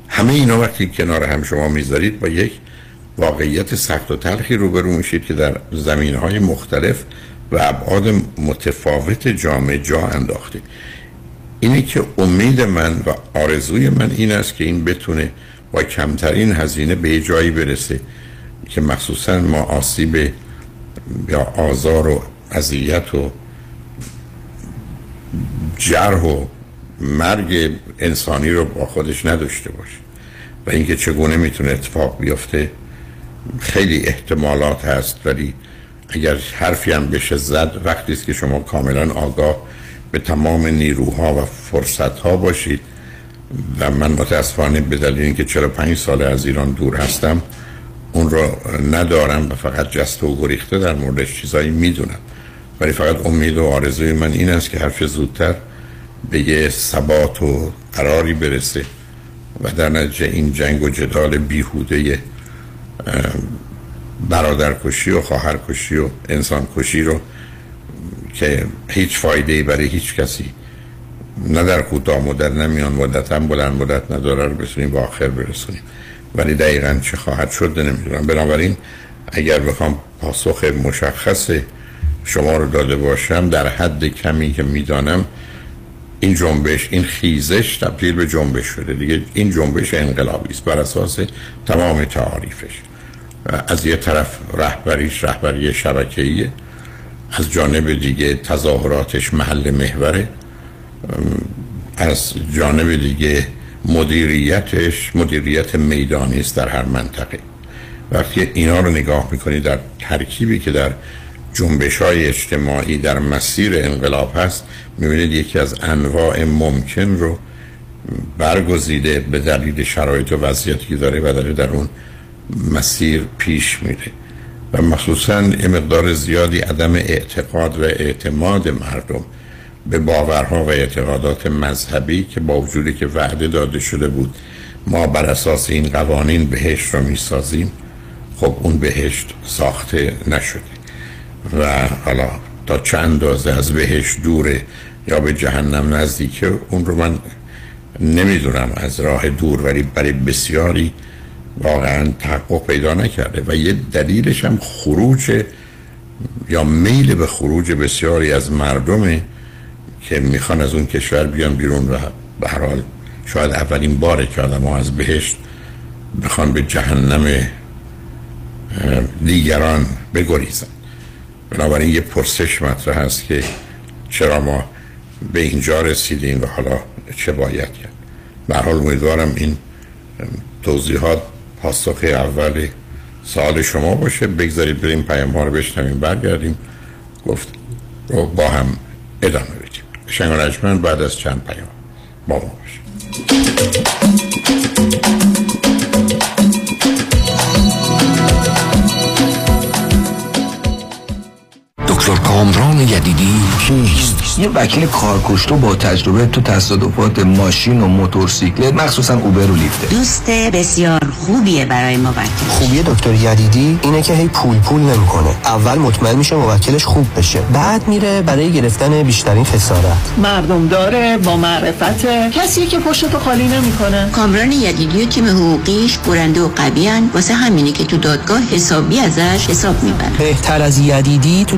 همه اینا وقتی کنار هم شما می‌ذارید با یک واقعیت سخت و تلخی روبرو میشید که در زمین های مختلف و ابعاد متفاوت جامعه جا انداخته. اینه که امید من و آرزوی من این است که این بتونه با کمترین هزینه به جایی برسه که مخصوصا ما آسیب یا آزار و اذیت و جرح و مرگ انسانی رو با خودش نداشته باشه. و اینکه چگونه می‌تونه اتفاق بیفته خیلی احتمالات هست. ولی اگر حرفی هم بشه زد وقتی است که شما کاملا آگاه به تمام نیروها و فرصتها باشید. و من متاسفانه به دلیل اینکه 45 سال از ایران دور هستم اون رو ندارم و فقط جست و گریخته در موردش چیزایی می‌دونم. ولی فقط امید و آرزوی من این است که حرف زودتر به یه ثبات و قراری برسه و در نتیجه این جنگ و جدال بیهوده برادرکشی و خواهرکشی و انسانکشی رو که هیچ فایده برای هیچ کسی نه در کوتاه مدت نه میان مدت هم بلند مدت نداره رو بتونیم با آخر برسونیم. ولی دقیقا چه خواهد شد نمی‌دونم. بنابراین اگر بخوام پاسخ مشخص شما رو داده باشم در حد کمی که می‌دانم این جنبش این خیزش تبدیل به جنبش شده. دیگه این جنبش انقلابی است. بر اساس تمام تعاریفش. از یه طرف رهبریش رهبری شبکه‌ایه از جانب دیگه تظاهراتش محل محوره از جانب دیگه مدیریتش مدیریت میدانی است در هر منطقه. وقتی اینا رو نگاه می‌کنید در ترکیبی که در جنبش های اجتماعی در مسیر انقلاب هست می‌بینید یکی از انواع ممکن رو برگزیده به دلیل شرایط و وضعیتی که داره و داره در اون مسیر پیش میره. و مخصوصا مقدار زیادی عدم اعتقاد و اعتماد مردم به باورها و اعتقادات مذهبی که با وجودی که وعده داده شده بود ما بر اساس این قوانین بهشت رو می‌سازیم خب اون بهشت ساخته نشده. و حالا تا چند اندازه از بهش دوره یا به جهنم نزدیکه اون رو من نمی‌دونم. از راه دور ولی برای بسیاری واقعا تحقق پیدا نکرده و یه دلیلش هم خروج یا میل به خروج بسیاری از مردمه که می‌خوان از اون کشور بیان بیرون و به هر حال شاید اولین باره که آدم از بهشت بخوان به جهنم دیگران بگریزن. بنابراین یه پرسش مطرح هست که چرا ما به اینجا رسیدیم و حالا چه باید کرد. به حال امیدوارم این توضیحات پاسخ اول سوال شما باشه. بگذارید بریم پیام ها رو بشنویم. برگردیم. گفت رو با هم ادامه بدیم. شنگ بعد از چند پیام با ما دکتر کامران یدیدی کیست؟ یه وکیل کارکشته با تجربه تو تصادفات ماشین و موتورسیکلت مخصوصا اوبر و لیفته. دوست بسیار خوبیه برای موکل خوبی دکتر یدیدی اینه که هی پول پول نمی‌کنه. اول مطمئن میشه موکلش خوب بشه. بعد میره برای گرفتن بیشترین خسارت. مردم داره با معرفت. کسی که پشتو خالی نمی‌کنه. کامران یدیدی و تیم حقوقیش برنده و قویان واسه همینه که تو دادگاه حسابی ازش حساب می‌برن بهتر از یدیدی تو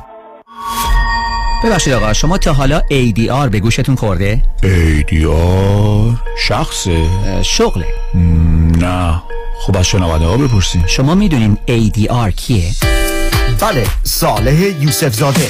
ببخشید آقا شما تا حالا ADR به گوشتون خورده؟ ADR شخصه؟ شغله. نه. خب از شنونده ها بپرسیم شما می‌دونین ADR کیه؟ بله صالح یوسف زاده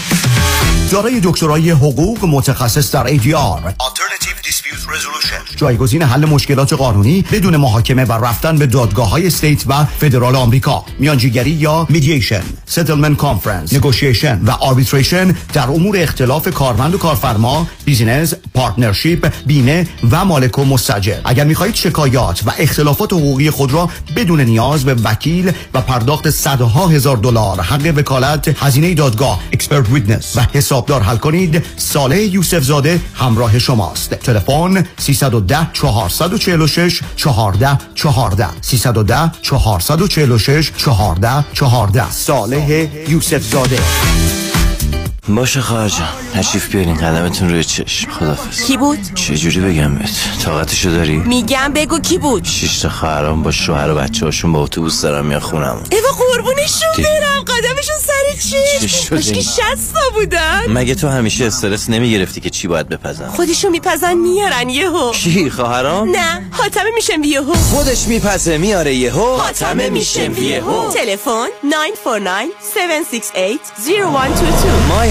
دارای دکترای حقوق متخصص در ADR Alternative Dispute Resolution. جایگزین حل مشکلات قانونی بدون محاکمه و رفتن به دادگاه های state و فدرال آمریکا. میانجیگری یا mediation settlement conference negotiation و arbitration در امور اختلاف کارمند و کارفرما business partnership بیمه و مالک و مستأجر. اگر می‌خواهید شکایات و اختلافات حقوقی خود را بدون نیاز به وکیل و پرداخت صدها هزار دلار حق وکالت هزینه دادگاه expert witness و حسابدار حل کنید صالح یوسف زاده همراه شماست. تلفن 310 446 14 14 310 446 14 14 صالح یوسف زاده باشه خواهر تشریف بیارین قدمتون روی چشم خدافز کی بود؟ چه جوری بگم بهت طاقتشو داری؟ میگم بگو کی بود؟ شش تا خواهرام با شوهر و بچه هاشون با اتوبوس دارم میان خونم ایوا قربونشون برم قدمشون سر چی؟ شده؟ مشکی شستا بودن مگه تو همیشه استرس نمی‌گرفتی که چی باید بپزن؟ خودشو میپزن میارن یهو کی خواهرام؟ نه حاتمه میشم یهو خودش میپزه میاره یهو حاتمه میشم یهو تلفن 949 768 0122 myhatam.com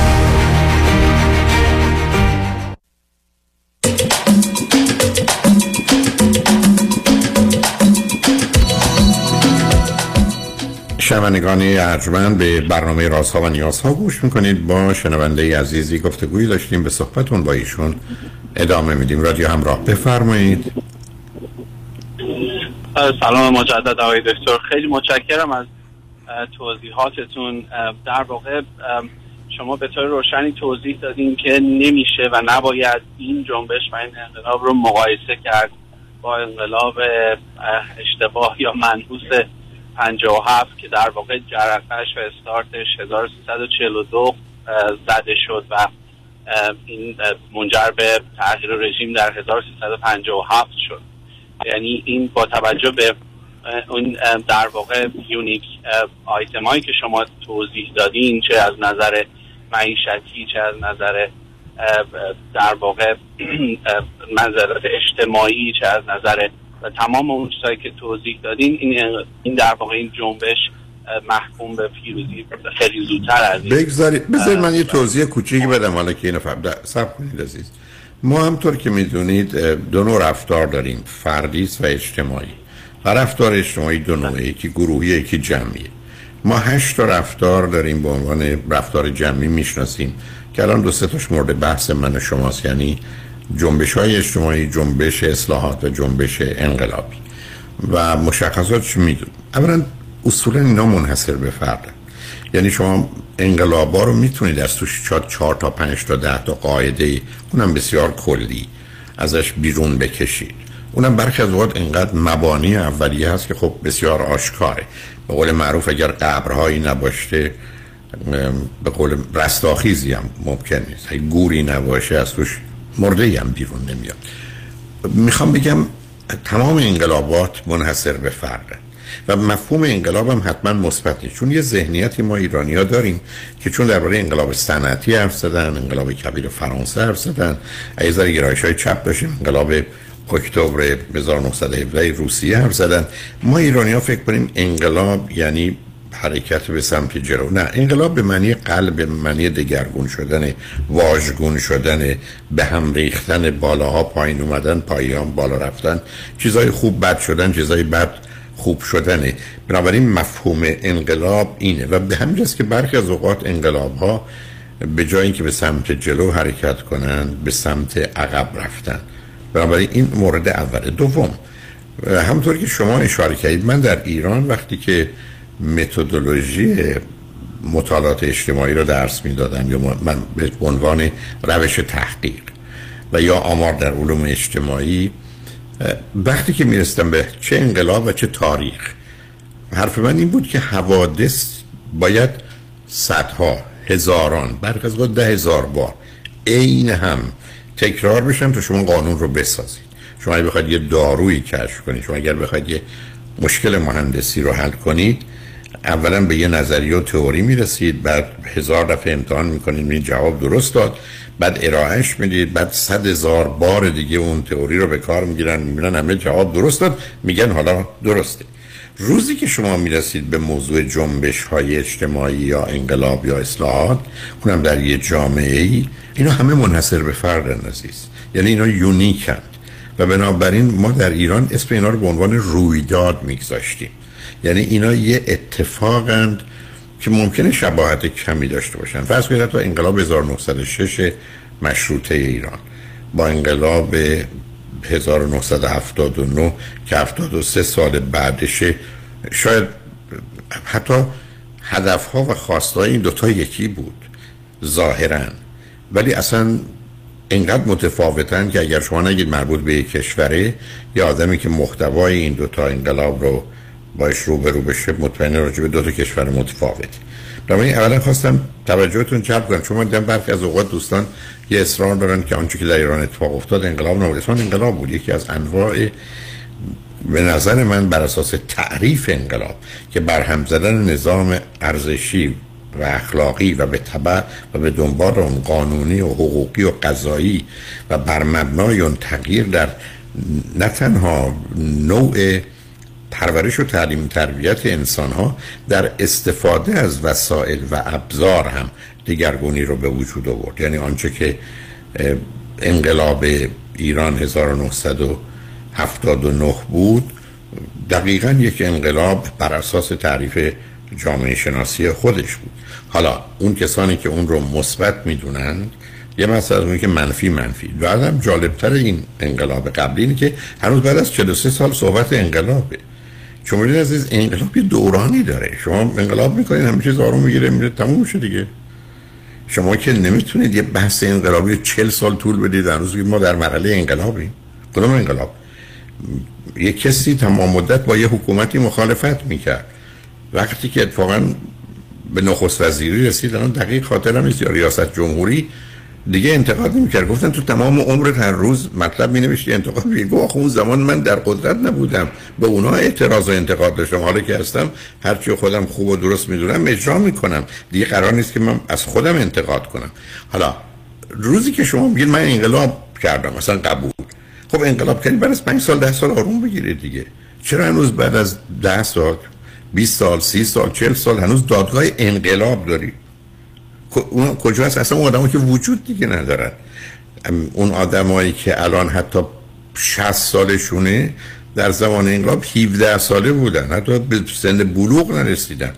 شنوندگان ارجمند به برنامه رازها و نیازها گوش می‌کنید. با شنونده عزیزی گفتگویی داشتیم به صحبتون با ایشون ادامه میدیم. رادیو همراه بفرمایید. سلام مجدد آقای دکتر. خیلی متشکرم از توضیحاتتون. در واقع شما به طور روشنی توضیح دادین که نمیشه و نباید این جنبش و این انقلاب رو مقایسه کرد با انقلاب اشتباه یا منحوس 57 که در واقع جرقش و استارتش 1342 زده شد و این منجر به تغییر رژیم در 1357 شد. یعنی این با توجه به اون در واقع یونیک آیتم هایی که شما توضیح دادین چه از نظر معیشتی چه از نظر در واقع منظرات اجتماعی چه از نظر و تمام اون چیزهایی که توضیح دادین این این در واقع این جنبش محکوم به پیروزی خیلی زودتر از بگذارید بذارید من یه توضیح کوچیکی بدم حالا که اینو فهم سب کنید عزیز. ما همطور که می‌دونید دو نوع رفتار داریم فردی و اجتماعی. و رفتار اجتماعی دو نوعه یکی گروهی یکی جمعیه ما هشت تا رفتار داریم به عنوان رفتار جمعی می‌شناسیم. که الان دو سه تاش مورد بحث من و شماست. یعنی جنبش های اجتماعی جنبش اصلاحات و جنبش انقلابی و مشخصات چی میدون اولا اصولا اینا منحصر به فرد. یعنی شما انقلابا رو می‌تونید از توش چهار, چهار تا پنج تا ده تا قاعده اونم بسیار کلی ازش بیرون بکشید. اونم برخی از اوقات انقدر مبانی اولیه هست که خب بسیار آشکاره. به قول معروف اگر قبرهایی نباشه به قول رستاخیزی هم ممکن نیست. اگه گوری نباشه از توش مرده هم بیرون نمیاد. می‌خوام بگم تمام انقلابات منحصر به فرده و مفهوم انقلاب هم حتما مثبت چون یه ذهنیتی ما ایرانی ها داریم که چون درباره انقلاب صنعتی حرف زدن انقلاب کبیر فرانسه حرف زدن ایزار گرایش های چپ داشتیم. انقلاب اکتبر 1917 روسیه حرف زدن. ما ایرانی ها فکر کنیم انقلاب یعنی حرکت به سمت جلو. نه انقلاب به معنی قلب به معنی دگرگون شدن واژگون شدن به هم ریختن بالاها پایین اومدن پایان بالا رفتن. چیزای خوب بد شدن چیزای بد خوب شدنه. بنابراین مفهوم انقلاب اینه. و به همین که برخی از اوقات انقلاب ها به جایی که به سمت جلو حرکت کنن به سمت عقب رفتن. بنابراین این مورد اوله. دوم همطور که شما اشاره کردید من در ایران وقتی که متدولوژی مطالعات اجتماعی رو درس می‌دادم یا من به عنوان روش تحقیق و یا آمار در علوم اجتماعی وقتی که میرستم به چه انقلاب و چه تاریخ حرف من این بود که حوادث باید صدها هزاران برخ از ده هزار بار عین هم تکرار بشن تا شما قانون رو بسازید. شما اگر بخواید یه دارویی کشف کنید شما اگر بخواید یه مشکل مهندسی رو حل کنید اولا به یه نظریه و تئوری می‌رسید بعد هزار دفعه امتحان می‌کنید می جواب درست داد. بعد ارائهش می‌دید بعد صد هزار بار دیگه اون تئوری رو به کار می‌گیرن می‌بینن همه جواب درست داد. میگن حالا درسته. روزی که شما می‌رسید به موضوع جنبش های اجتماعی یا انقلاب یا اصلاحات اونم در یه جامعه ای اینا همه منحصر به فرد عزیز یعنی اینا یونیکند و بنابراین ما در ایران اسم اینا رو به عنوان رویداد میگذاشتیم. یعنی اینا یه اتفاقند که ممکنه شباهت کمی داشته باشن. فرض کنید حتی انقلاب 1906 مشروطه ایران با انقلاب 1979 که 73 سال بعدشه شاید حتی هدف ها و خواستهای این دوتا یکی بود ظاهرا. ولی اصلا اینقدر متفاوتن که اگر شما نگید مربوط به یک کشوره یا آدمی که محتوای این دوتا انقلاب رو باش رو رو بشه مطمئن راجع به دو تا کشور متفاوت بنابراین اولا خواستم توجهتون جلب کنم. چون من دیدم برخی از اوقات دوستان یه اصرار دارن که آنچه که در ایران اتفاق افتاد انقلاب نبود. انقلاب بود. یکی از انواع به نظر من بر اساس تعریف انقلاب که برهم زدن نظام ارزشی و اخلاقی و به طبع و به دنبال اون قانونی و حقوقی و قضایی و بر مبنای اون تغییر در نه تنها نوع پرورش و تعلیم تربیت انسان ها در استفاده از وسایل و ابزار هم دیگرگونی رو به وجود آورد. یعنی آنچه که انقلاب ایران 1979 بود دقیقا یک انقلاب بر اساس تعریف جامعه شناسی خودش بود. حالا اون کسانی که اون رو مثبت می‌دونند یه مسئله اون که منفی منفی. بعدم جالبتر این انقلاب قبلی که هنوز بعد از 43 سال صحبت انقلابه. شما عزیز انقلاب یه دورانی داره. شما انقلاب می‌کنید همه چیز آروم می‌گیره میره تموم میشه دیگه. شما که نمی‌تونید یه بحث انقلابی 40 سال طول بدید در روز ما در مرحله انقلابیم کدوم انقلاب؟ یه کسی تمام مدت با یه حکومتی مخالفت می‌کرد. وقتی که اتفاقا به نخست وزیری رسید الان دقیق خاطرم نیست یا ریاست جمهوری دیگه انتقاد نمی‌کرد. گفتن تو تمام عمرت هر روز مطلب می نوشتی انتقاد می گفت اون زمان من در قدرت نبودم. به اونا اعتراض و انتقاد داشتم. حالا که هستم هرچی خودم خوب و درست می‌دونم اجرا می‌کنم. دیگه قرار نیست که من از خودم انتقاد کنم. حالا روزی که شما میگید من انقلاب کردم مثلا قبول. خب انقلاب کردی بعد از 5 سال 10 سال آروم بگیرید دیگه. چرا هنوز بعد از 10 سال 20 سال 30 سال 40 سال هنوز دادگاه انقلاب داری؟ اون کجا هست؟ اصلا اون آدم که وجود دیگه ندارن اون آدمایی که الان حتی 60 سالشونه در زمان انقلاب 17 ساله بودن. حتی به سن بلوغ نرسیدن.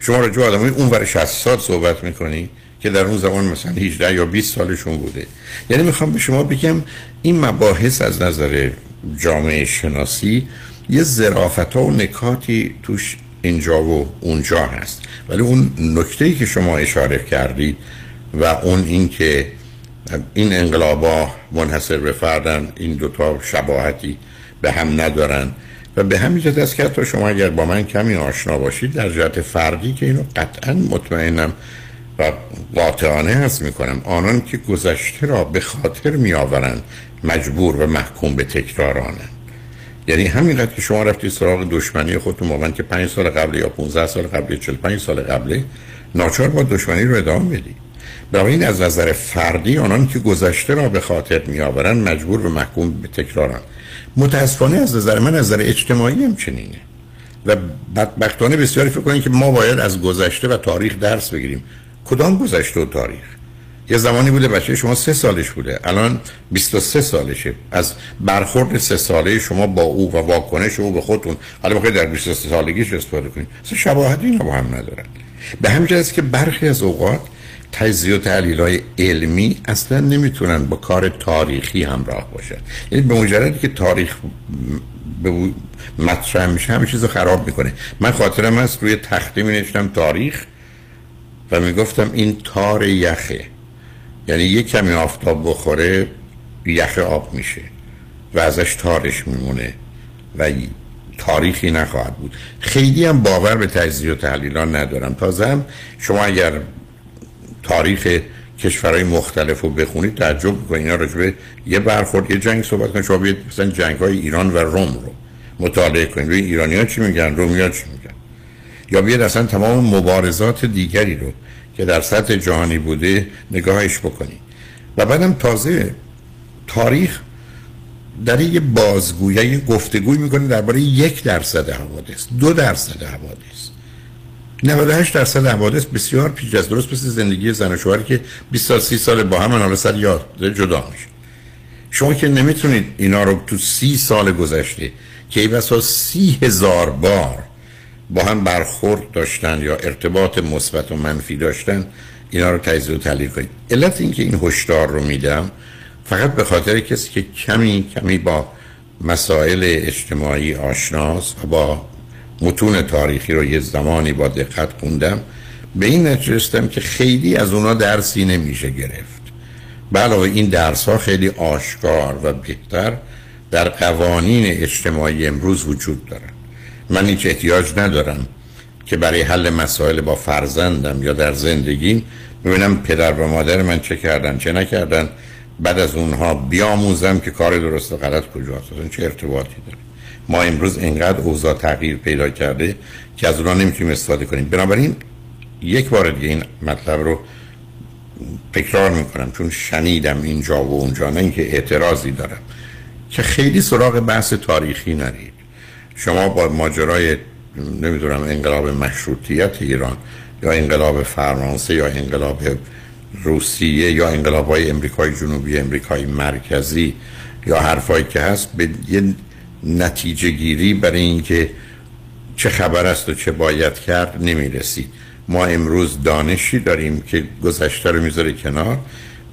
شما راجع به آدمای اون ور 60 سال صحبت می‌کنی که در اون زمان مثلا 18 یا 20 سالشون بوده. یعنی می‌خوام به شما بگم این مباحث از نظر جامعه شناسی یه ظرافت ها و نکاتی توش اینجا و اونجا هست. ولی اون نکته که شما اشاره کردید و اون این که این انقلابا منحصر به فردن این دوتا شباهتی به هم ندارن و به همین جهت است که حتی شما اگر با من کمی آشنا باشید در جهت فردی که اینو قطعا مطمئنم و قاطعانه هست می‌کنم آنان که گذشته را به خاطر میآورند مجبور و محکوم به تکرارانند. یعنی همینقدر که شما رفتید سراغ دشمنی خودتون موقعی که 5 سال قبل یا 15 سال قبل یا 45 سال قبل ناچار با دشمنی رو ادامه بدید برای این از نظر فردی آنان که گذشته را به خاطر میآورند مجبور و محکوم به تکرارن متاسفانه از نظر من از نظر اجتماعی هم چنینه. و بدبختانه بسیاری فکر کنید که ما باید از گذشته و تاریخ درس بگیریم. کدام گذشته و تاریخ؟ یه زمانی بوده بچه شما سه سالش بوده. الان 23 سالشه. از برخورد سه ساله شما با او و واکنش او به خودتون حالا بخواید در 23 سالگیش استفاده کنید. اصلا شباهتی اینا با هم ندارن به همین است که برخی از اوقات تجزیه و تحلیل های علمی اصلا نمی‌تونن با کار تاریخی همراه باشن. یعنی به مجردی که تاریخ به مطرح میشه همه چیز خراب می‌کنه. من خاطرم هست روی تخته می تاریخ و می‌گفتم این تار یخه. یعنی یک کمی آفتاب بخوره یخ آب میشه و ازش تارش میمونه و تاریخی نخواهد بود. خیلی هم باور به تجزیه و تحلیلان ندارم. تازه هم شما اگر تاریخ کشورهای مختلف رو بخونید تعجب می‌کنید. اینا راجبه یه برخورد یه جنگ صحبت کنید. شما بیاید مثلا جنگ های ایران و روم رو مطالعه کنید. روی ایرانی ها چی میگن رومی ها چی میگن. یا بیاید اصلا تمام مبارزات دیگری رو که در سطح جهانی بوده نگاهش بکنید و بعدم تازه تاریخ در یه بازگویی یه گفتگوی می‌کنه درباره یک درصد حوادث دو درصد حوادث. 98 درصد حوادث بسیار پیچ از درست مثل زندگی زن و شوهر که 20 سال 30 سال با هم حالا سر یاد جدا میشه. شما که نمی‌تونید اینا رو تو سی سال گذشته که ای بسا سی هزار بار با هم برخورد داشتن یا ارتباط مثبت و منفی داشتن اینا رو تجزیه و تحلیل کنید. علت اینکه این هشدار رو میدم فقط به خاطر کسی که کمی کمی با مسائل اجتماعی آشناست و با متون تاریخی رو یه زمانی با دقت خوندم به این نتیجه که خیلی از اونا درسی نمیشه گرفت. علاوه این درس ها خیلی آشکار و بهتر در قوانین اجتماعی امروز وجود دارن من هیچ احتیاج ندارم که برای حل مسائل با فرزندم یا در زندگی ببینم پدر و مادر من چه کردن چه نکردن. بعد از اونها بیاموزم که کار درست و غلط کجاست. اصلا چه ارتباطی داره؟ ما امروز اینقدر اوضاع تغییر پیدا کرده که از اونها نمی‌تونیم استفاده کنیم. بنابراین یک بار دیگه این مطلب رو تکرار می‌کنم چون شنیدم اینجا و اونجا نه اینکه اعتراضی دارم. که خیلی سراغ بحث تاریخی نرید. شما با ماجرای نمی‌دونم انقلاب مشروطیت ایران یا انقلاب فرانسه یا انقلاب روسیه یا انقلاب های امریکای جنوبی امریکای مرکزی یا حرفایی که هست به یه نتیجه گیری برای اینکه چه خبر است و چه باید کرد نمی‌رسید. ما امروز دانشی داریم که گذشته رو می‌ذاره کنار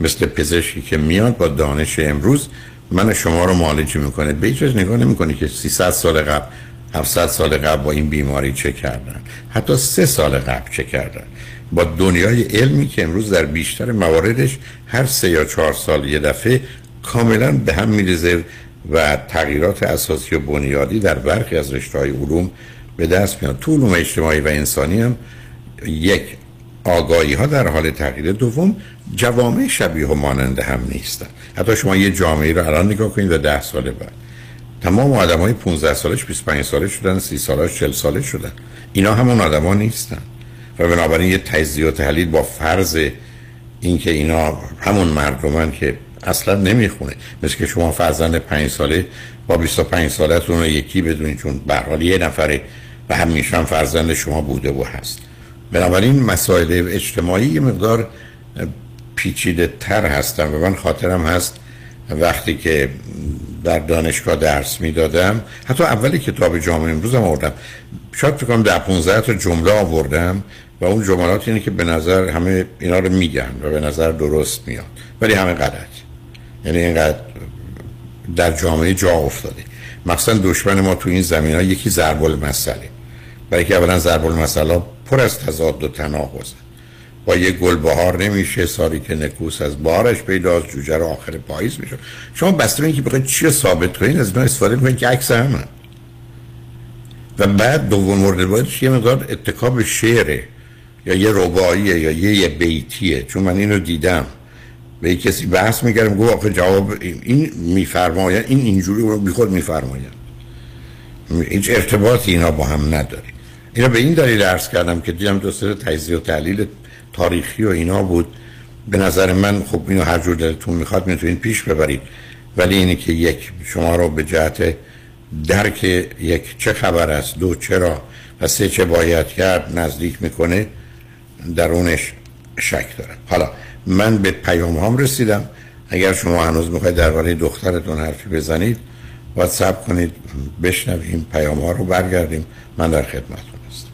مثل پزشکی که میاد با دانش امروز من شما رو معالجه می‌کنه. به هیچ نگاه نمی‌کنه که 300 سال قبل 700 سال قبل با این بیماری چه کردن. حتی سه سال قبل چه کردن. با دنیای علمی که امروز در بیشتر مواردش هر سه یا چهار سال یه دفعه کاملا به هم میریزه و تغییرات اساسی و بنیادی در برخی از رشته های علوم به دست میاد. تو علوم اجتماعی و انسانی هم یک آگاهی ها در حال تغییر. دوم جوامع شبیه و مانند هم نیستن. حتی شما یه جامعه رو الان نگاه کنید و ده سال بعد. تمام آدم های 15 سالش 25 ساله شدن 30 سالش 40 ساله شدن. اینا همون آدما نیستن. و بنابراین یه تجزیه و تحلیل با فرض اینکه اینا همون مردمن که اصلا نمی‌خونه. مثل که شما فرزند 5 ساله با 25 سالتون رو یکی بدونید چون به یه نفره و همیشه هم فرزند شما بوده و هست. بنابراین مسائل اجتماعی یه مقدار پیچیده تر هستن و من خاطرم هست وقتی که در دانشگاه درس می‌دادم. حتی اولی کتاب جامعه امروز هم آوردم. شاید فکر کنم در 15 تا جمله آوردم و اون جملات اینه که به نظر همه اینا رو میگن و به نظر درست میاد. ولی همه غلط. یعنی اینقدر در جامعه جا افتاده. مخصوصا دشمن ما تو این زمین ها یکی ضرب المثله. برای که اولا ضرب المثل پر از تضاد و تناقضه. با یه گل بهار نمیشه ساری که نکوس از بارش پیداست جوجه رو آخر پاییز میشه. شما بسته اینکه بخواید چی ثابت کنید از اینا استفاده می‌کنید که عکس همه. و بعد دوم مورد باید یه مقدار اتکاب شعره یا یه رباییه یا یه, یه بیتیه. چون من اینو دیدم. به کسی بحث میگردم گفت آخه جواب این میفرماید این اینجوری رو بیخود میفرماید هیچ ارتباطی اینا با هم نداره. اینا به این دلیل درس کردم که دیدم دو سر تجزیه و تحلیل تاریخی و اینا بود. به نظر من خب اینو هر جور دلتون می‌خواد می‌تونید پیش ببرید. ولی اینه که یک شما رو به جهت درک یک چه خبر است دو چرا و سه چه باید کرد نزدیک می‌کنه درونش شک دارم حالا من به پیام هم رسیدم. اگر شما هنوز می‌خواید درباره دخترتون حرفی بزنید واتساپ کنید بشنویم پیام ها رو برگردیم. من در خدمتتون هستم.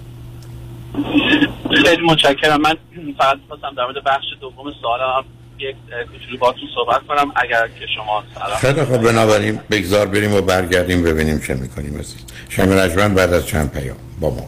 خیلی متشکرم. من فقط خواستم در مورد بخش دوم سوالم یک کوچولو باهاتون صحبت کنم اگر که شما خیلی خوب بنابراین بگذار بریم و برگردیم ببینیم چه می‌کنیم عزیز. شنگ رجمن بعد از چند پیام با ما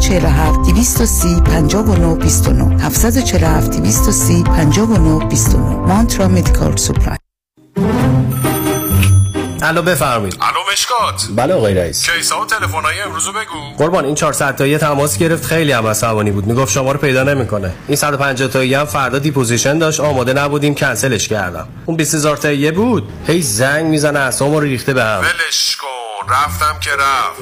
747 230 59 29 747 230 59 29 Mantra Medical Supply الو بفرمایید. الو مشکات. بله آقای رئیس. case ا و تلفن‌های امروز بگو. قربان این 400 تایی تماس گرفت. خیلی هم عصبانی بود. می‌گفت شما رو پیدا نمی‌کنه. این 150 تایی هم فردا deposition داشت. آماده نبودیم. کنسلش کردم. اون 20000 تایی بود. هی زنگ می‌زنه اسمو ریخته به هم. ولش کن. رفتم که رفت.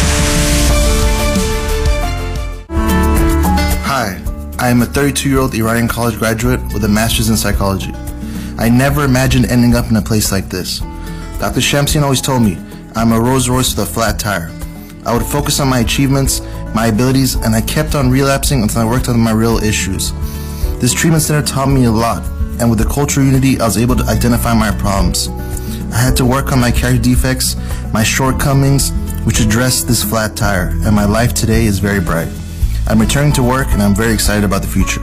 I am a 32-year-old Iranian college graduate with a master's in psychology. I never imagined ending up in a place like this. Dr. Shamsian always told me, I'm a Rolls Royce with a flat tire. I would focus on my achievements, my abilities, and I kept on relapsing until I worked on my real issues. This treatment center taught me a lot, and with the cultural unity, I was able to identify my problems. I had to work on my character defects, my shortcomings, which addressed this flat tire, and my life today is very bright. I'm returning to work and I'm very excited about the future.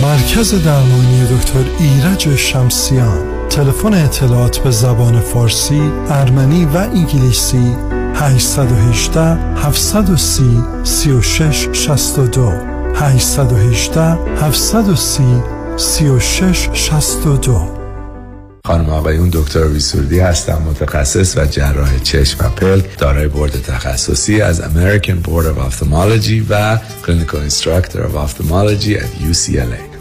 مرکز درمانی دکتر ایرج شمسیان تلفن اطلاعات به زبان فارسی، ارمنی و انگلیسی 818 730 36 62 818 730 36 62 خانم آقای اون دکتر ویسوردی هستم متخصص و جراح چشم و پلک دارای بورد تخصصی از American Board of Ophthalmology و clinical instructor ophthalmology در UCLA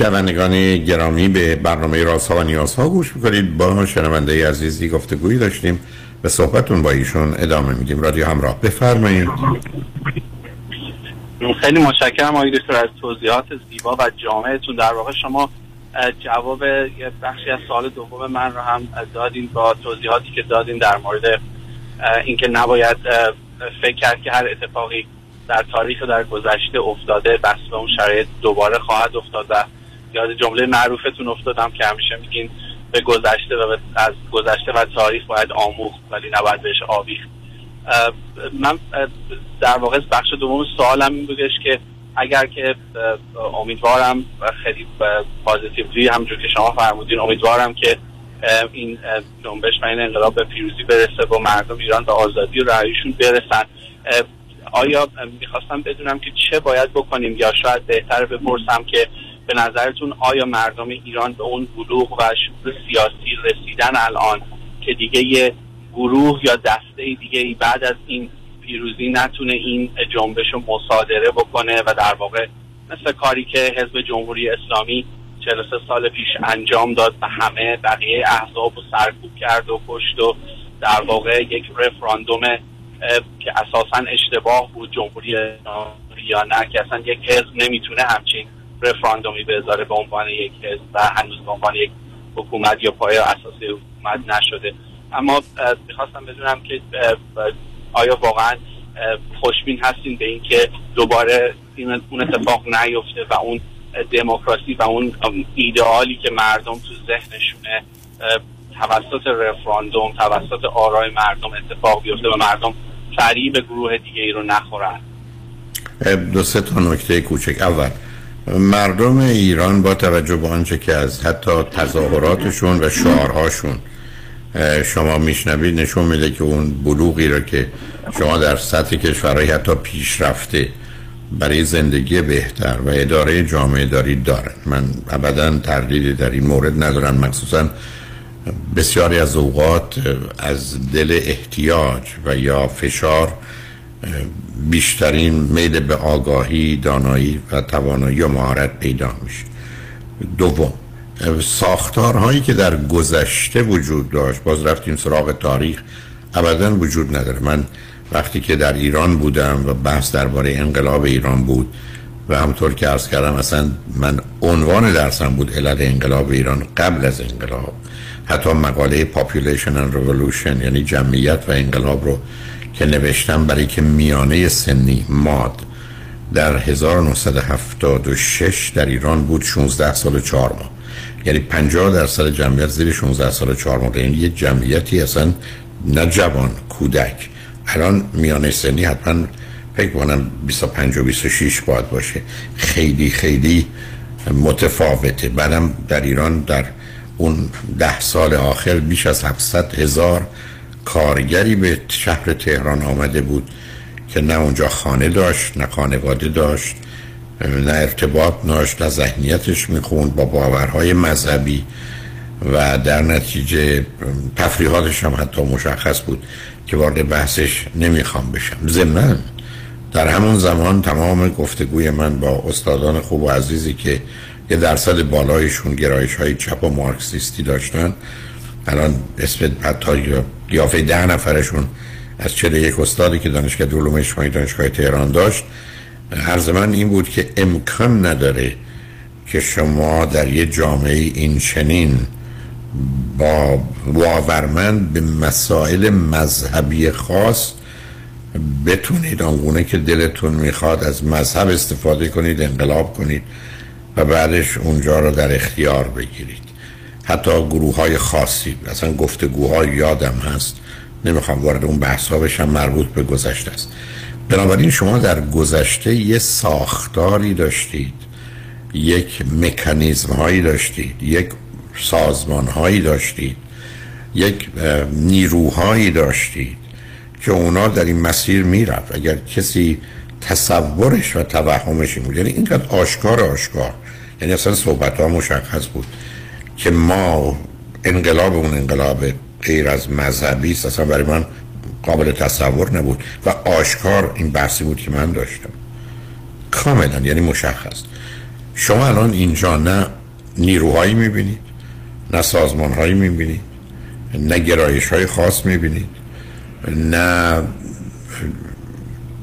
شنوندگان گرامی به برنامه راست ها و نیاز ها گوش می‌کنید. با شنونده عزیزی گفتگویی داشتیم به صحبتون با ایشون ادامه میدیم. رادیو همراه بفرمایید. خیلی متشکرم آقای دکتر از توضیحات زیبا و جامعتون. در واقع شما جواب بخشی از سال دوم من رو هم دادین با توضیحاتی که دادین در مورد اینکه نباید فکر کرد که هر اتفاقی در تاریخ و در گذشته افتاده بس به اون شرایط دوباره خواهد افتاد و یاد جمله معروفتون افتادم که همیشه میگین به گذشته و از گذشته و تاریخ باید آموخت ولی نباید بهش آویخت. من در واقع بخش دوم سوالم این بودش که اگر که امیدوارم خیلی پازیتیولی همجور که شما فرمودین امیدوارم که این جنبش و این انقلاب به پیروزی برسه و مردم ایران به آزادی و رهاییشون برسن. آیا می‌خواستم بدونم که چه باید بکنیم یا شاید بهتر بپرسم که به نظرتون آیا مردم ایران به اون بلوغ و شعور سیاسی رسیدن الان که دیگه یه گروه یا دسته دیگه بعد از این پیروزی نتونه این جنبش رو مصادره بکنه و در واقع مثل کاری که حزب جمهوری اسلامی 43 سال پیش انجام داد به همه بقیه احزاب و سرکوب کرد و کشت و در واقع یک رفراندوم که اساسا اشتباه بود جمهوری یا نه که اصلا یک حزب نمی‌تونه همچین رفراندومی بذاره به عنوان یک حزب و هنوز به عنوان یک حکومت یا پای اساسی حکومت نشده. اما می‌خواستم بدونم که آیا واقعا خوشبین هستین به اینکه دوباره این اون اتفاق نیفته و اون دموکراسی و اون ایدئالی که مردم تو ذهنشونه توسط رفراندوم توسط آرای مردم اتفاق بیفته و مردم فریب گروه دیگه ای رو نخورن؟ دو سه تا نکته کوچک. اول مردم ایران با توجه به آنچه که از حتی تظاهراتشون و شعارهاشون شما میشنوید نشون میده که اون بلوغی رو که شما در سطح کشورهای حتی پیشرفته برای زندگی بهتر و اداره جامعه داری دارن. من ابدا تردیدی در این مورد ندارم. مخصوصا بسیاری از اوقات از دل احتیاج و یا فشار بیشترین میل به آگاهی دانایی و توانایی و مهارت پیدا میشه. دوم ساختارهایی که در گذشته وجود داشت باز رفتیم سراغ تاریخ ابدا وجود نداره. من وقتی که در ایران بودم و بحث درباره انقلاب ایران بود و همطور که ارز کردم اصلا من عنوان درسم بود علل انقلاب ایران قبل از انقلاب. حتی مقاله Population and Revolution یعنی جمعیت و انقلاب رو که نوشتم برای که میانه سنی ماد در 1976 در ایران بود 16 سال و 4 ماه. یعنی 50 درصد جمعیت زیر 16 سال و 4 ماه. یعنی یه جمعیتی اصلا نه جوان کودک. الان میانه سنی حتما فکر کنم 25 و 26 باید باشه. خیلی خیلی متفاوته. بعدم در ایران در اون ده سال آخر بیش از 700 هزار کارگری به شهر تهران آمده بود که نه اونجا خانه داشت نه خانواده داشت نه ارتباط داشت نه ذهنیتش می‌خوند با باورهای مذهبی و در نتیجه تفریحاتش هم حتی مشخص بود که وارد بحثش نمی‌خوام بشم. ضمن در همون زمان تمام گفتگوی من با استادان خوب و عزیزی که یه درصد بالایشون گرایش های چپ و مارکسیستی داشتن الان اسم حتی یافه ده نفرشون از چه یک استادی که دانشگاه علوم اجتماعی دانشگاه تهران داشت. عرض من این بود که امکان نداره که شما در یه جامعه این چنین با واورمند به مسائل مذهبی خاص بتونید آنگونه که دلتون می‌خواد از مذهب استفاده کنید انقلاب کنید و بعدش اونجا رو در اختیار بگیرید. حتی گروه های خاصی اصلا گفتگوهای یادم هست. نمی‌خوام وارد اون بحث ها بشم مربوط به گذشته است. بنابراین شما در گذشته یه ساختاری داشتید یک مکانیزم هایی داشتید یک سازمان هایی داشتید یک نیروهایی داشتید که اونا در این مسیر می‌رفت. اگر کسی تصورش و توهمش این بود یعنی اینقدر آشکار آشکار یعنی اصلا صحبت ها مشخص بود. که ما انقلاب اون انقلاب غیر از مذهبی است اصلا برای من قابل تصور نبود و آشکار این بحثی بود که من داشتم. کاملا یعنی مشخص. شما الان اینجا نه نیروهایی می‌بینید نه سازمانهایی می‌بینید نه گرایش های خاص می‌بینید نه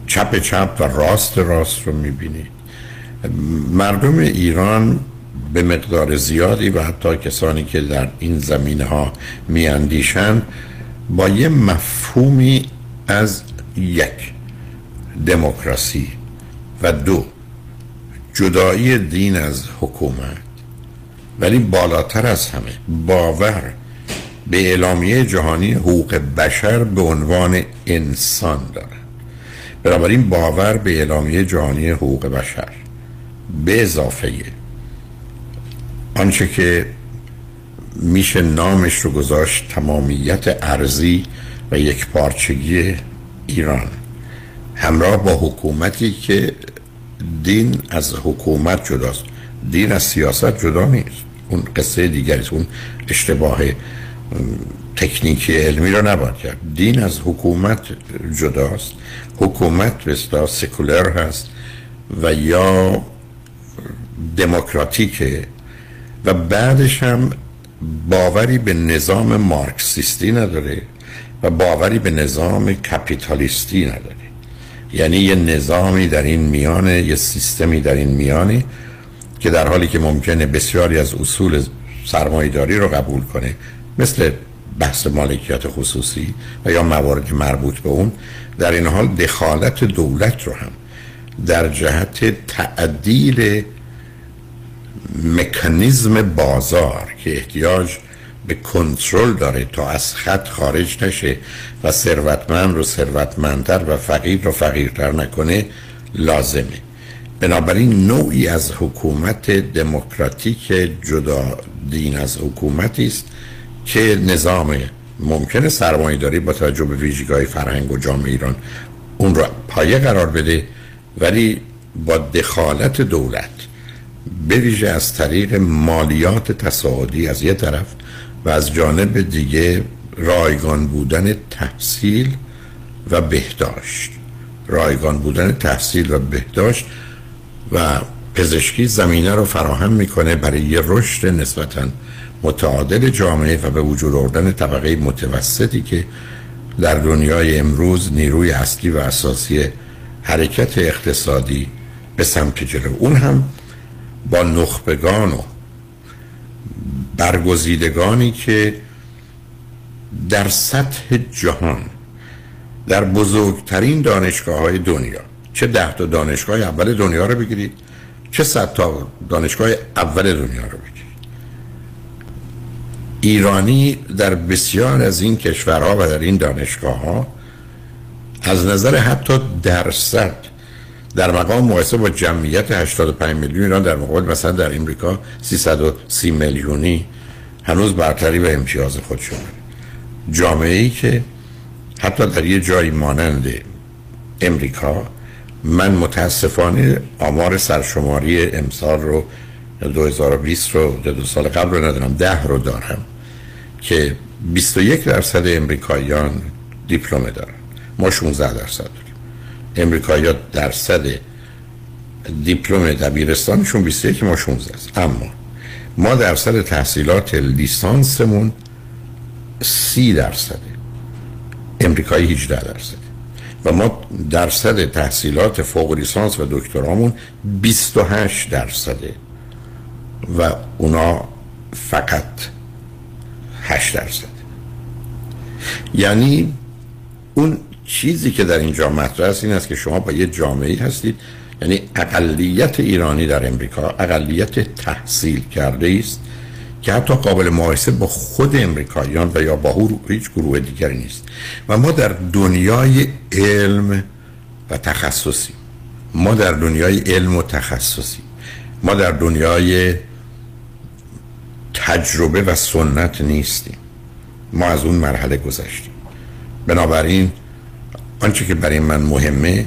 چپ چپ و راست راست رو می‌بینید. مردم ایران به مقدار زیادی و حتی کسانی که در این زمینه ها میاندیشند با یه مفهومی از یک دموکراسی و دو جدایی دین از حکومت. ولی بالاتر از همه باور به اعلامیه جهانی حقوق بشر به عنوان انسان دارند بنابراین باور به اعلامیه جهانی حقوق بشر به اضافه آنچه که میشه نامش رو گذاشت تمامیت ارزی و یک پارچگی ایران. همراه با حکومتی که دین از حکومت جداست. دین از سیاست جدا نیست. اون قصه دیگری اون اشتباه تکنیکی علمی رو نباید کرد. دین از حکومت جداست. حکومت بستا سکولر هست و یا دموکراتیکه. و بعدش هم باوری به نظام مارکسیستی نداره و باوری به نظام کپیتالیستی نداره. یعنی یه نظامی در این میانه یه سیستمی در این میانه که در حالی که ممکنه بسیاری از اصول سرمایداری رو قبول کنه مثل بحث مالکیت خصوصی و یا موارد مربوط به اون در این حال دخالت دولت رو هم در جهت تعدیل مکانیزم بازار که احتیاج به کنترل داره تا از خط خارج نشه و ثروتمند رو ثروتمندتر و فقیر رو فقیرتر نکنه لازمه. بنابراین نوعی از حکومت دموکراتیک جدا دین از حکومتی است که نظام ممکنه سرمایه داری با توجه به ویژگی فرهنگ و جامعه ایران اون رو پایه قرار بده ولی با دخالت دولت بویژه از طریق مالیات تصاعدی از یه طرف و از جانب دیگه رایگان بودن تحصیل و بهداشت. رایگان بودن تحصیل و بهداشت و پزشکی زمینه رو فراهم می‌کنه برای یه رشد نسبتا متعادل جامعه و به وجود آوردن طبقه متوسطی که در دنیای امروز نیروی اصلی و اساسی حرکت اقتصادی به سمت جلو. اون هم با نخبگان و برگزیدگانی که در سطح جهان در بزرگترین دانشگاه های دنیا. چه ده تا دانشگاه اول دنیا رو بگیرید چه صد تا دانشگاه اول دنیا رو بگیرید. ایرانی در بسیار از این کشورها و در این دانشگاه ها از نظر حتی درصد در مقام مقایسه با جمعیت 85 میلیون ایران در مقابل مثلا در امریکا 330 میلیونی هنوز برتری و امتیاز خود شده جامعه ای که حتی در یه جایی مانند امریکا من متاسفانه آمار سرشماری امسال رو 2020 رو دو سال قبل رو ندارم ده رو دارم که 21 درصد امریکاییان دیپلم دارن. ما 16 درصد امریکایی درصد دیپلم دبیرستانشون 21 ما 16 است. اما ما درصد تحصیلات لیسانسمون 30 درصده امریکایی 18 درصد. و ما درصد تحصیلات فوق لیسانس و دکترامون 28 درصده و اونا فقط 8 درصد. یعنی اون چیزی که در اینجا مطرح است این است که شما با یه جامعه هستید. یعنی اقلیت ایرانی در امریکا اقلیت تحصیل کرده است که حتی قابل مقایسه با خود امریکاییان و یا با هیچ گروه دیگری نیست. و ما در دنیای علم و تخصصی ما در دنیای علم و تخصصی ما در دنیای تجربه و سنت نیستیم. ما از اون مرحله گذشتیم. بنابراین آنچه که برای من مهمه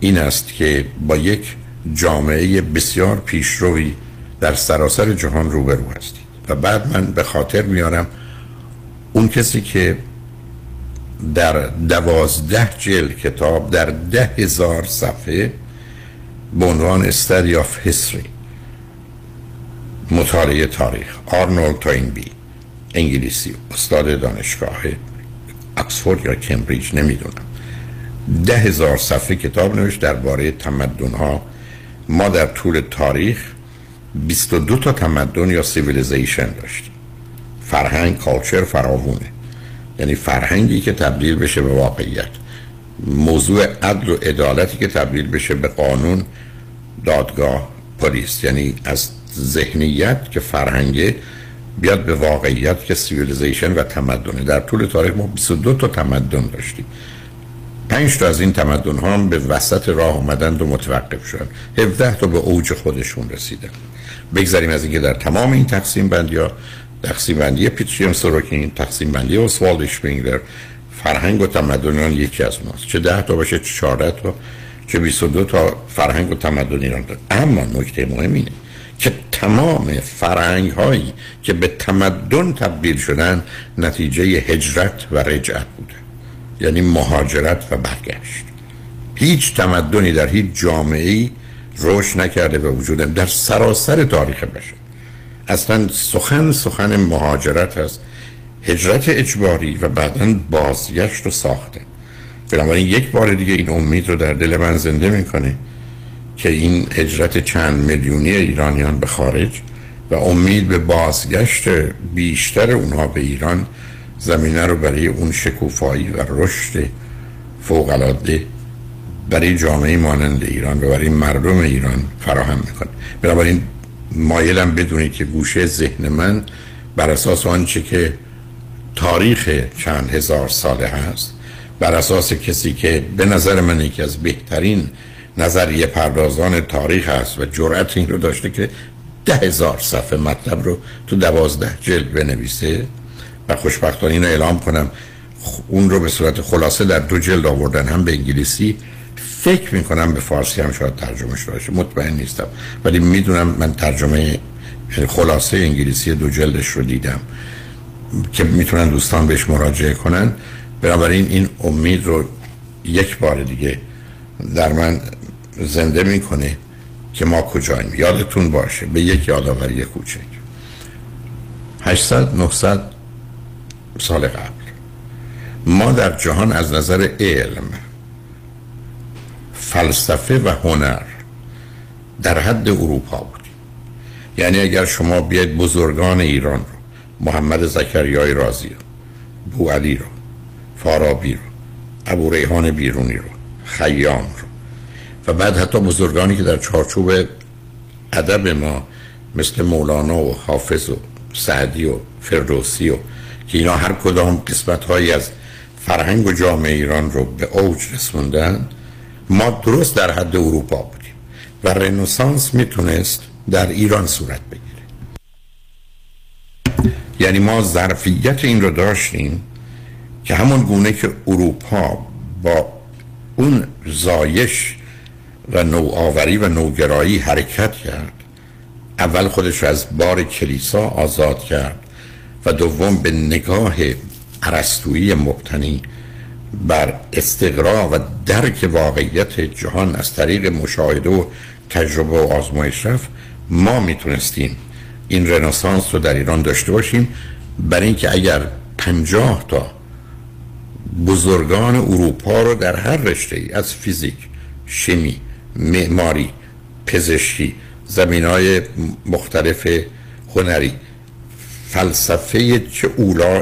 این است که با یک جامعه بسیار پیشروی در سراسر جهان روبرو هستید. و بعد من به خاطر میارم اون کسی که در دوازده جلد کتاب در ده هزار صفحه به عنوان Study of History مطالعه تاریخ آرنولد تاینبی انگلیسی استاد دانشگاه اکسفورد یا کمبریج نمی‌دونم. ده هزار صفحه کتاب نوشت درباره تمدن ها ما در طول تاریخ 22 تا تمدن یا civilization داشتیم. فرهنگ culture فراوونه. یعنی فرهنگی که تبدیل بشه به واقعیت. موضوع عدل و عدالتی که تبدیل بشه به قانون دادگاه پلیس. یعنی از ذهنیت که فرهنگه بیاد به واقعیت که civilization و تمدنه. در طول تاریخ ما 22 تا تمدن داشتیم. پنج تا از این تمدن ها هم به وسط راه اومدند و متوقف شدن 17 تا به اوج خودشون رسیدن. بگذاریم از اینکه در تمام این تقسیم بندی ها تقسیم بندی پیتریوم سوروکین تقسیم بندی اسوالد اشپینگلر فرهنگ و تمدن یکی از اوناست چه 10 تا باشه چه 14 تا چه 22 تا فرهنگ و تمدن ایران داره. اما نکته مهم اینه که تمام فرهنگ هایی که به تمدن تبدیل شدن نتیجه هجرت و رجعت بوده. یعنی مهاجرت و برگشت. هیچ تمدنی در هیچ جامعه ای رشد نکرده و وجود در سراسر تاریخ بشر. اصلا سخن سخن مهاجرت هست هجرت اجباری و بعدا بازگشت و ساخته. بنابراین یک بار دیگه این امید رو در دل من زنده می‌کنه که این هجرت چند میلیونی ایرانیان به خارج و امید به بازگشت بیشتر اونها به ایران زمینه رو برای اون شکوفایی و رشد فوقالعاده برای جامعه مانند ایران و برای مردم ایران فراهم می‌کنه. بنابراین مایلم بدونید که گوشه ذهن من بر اساس آنچه که تاریخ چند هزار ساله هست بر اساس کسی که به نظر من یکی از بهترین نظریه پردازان تاریخ هست و جرأت این رو داشته که ده هزار صفحه مطلب رو تو دوازده جلد بنویسه و خوشبختانه اینو اعلام کنم. اون رو به صورت خلاصه در دو جلد آوردن هم به انگلیسی. فکر می‌کنم به فارسی هم شاید ترجمه شده باشه. مطمئن نیستم. ولی می‌دونم من ترجمه خلاصه انگلیسی دو جلدش رو دیدم. که می‌تونن دوستان بهش مراجعه کنن. بنابراین این امید رو یک بار دیگه در من زنده می‌کنه که ما کجاییم یادتون باشه به یک یادآوری کوچک. 800 900 سال قبل. ما در جهان از نظر علم فلسفه و هنر در حد اروپا بودیم. یعنی اگر شما بیاید بزرگان ایران رو محمد زکریای رازی رو بو علی رو فارابی رو ابو ریحان بیرونی رو خیام رو و بعد حتی بزرگانی که در چارچوب ادب ما مثل مولانا و حافظ و سعدی و فردوسی و که اینا هر کدام قسمت هایی از فرهنگ و جامعه ایران رو به اوج رسوندن ما درست در حد اروپا بودیم و رنسانس می‌تونست در ایران صورت بگیره. یعنی ما ظرفیت این رو داشتیم که همون گونه که اروپا با اون زایش و نوآوری و نوگرایی حرکت کرد اول خودش از بار کلیسا آزاد کرد. و دوم به نگاه عرستویی مبتنی بر استقرا و درک واقعیت جهان از طریق مشاهده و تجربه و آزمایش رفت ما می‌تونستیم این رنسانس رو در ایران داشته باشیم. برای اینکه اگر پنجاه تا بزرگان اروپا رو در هر رشته ای از فیزیک شیمی معماری پزشکی زمین های مختلف هنری فلسفه چه اولا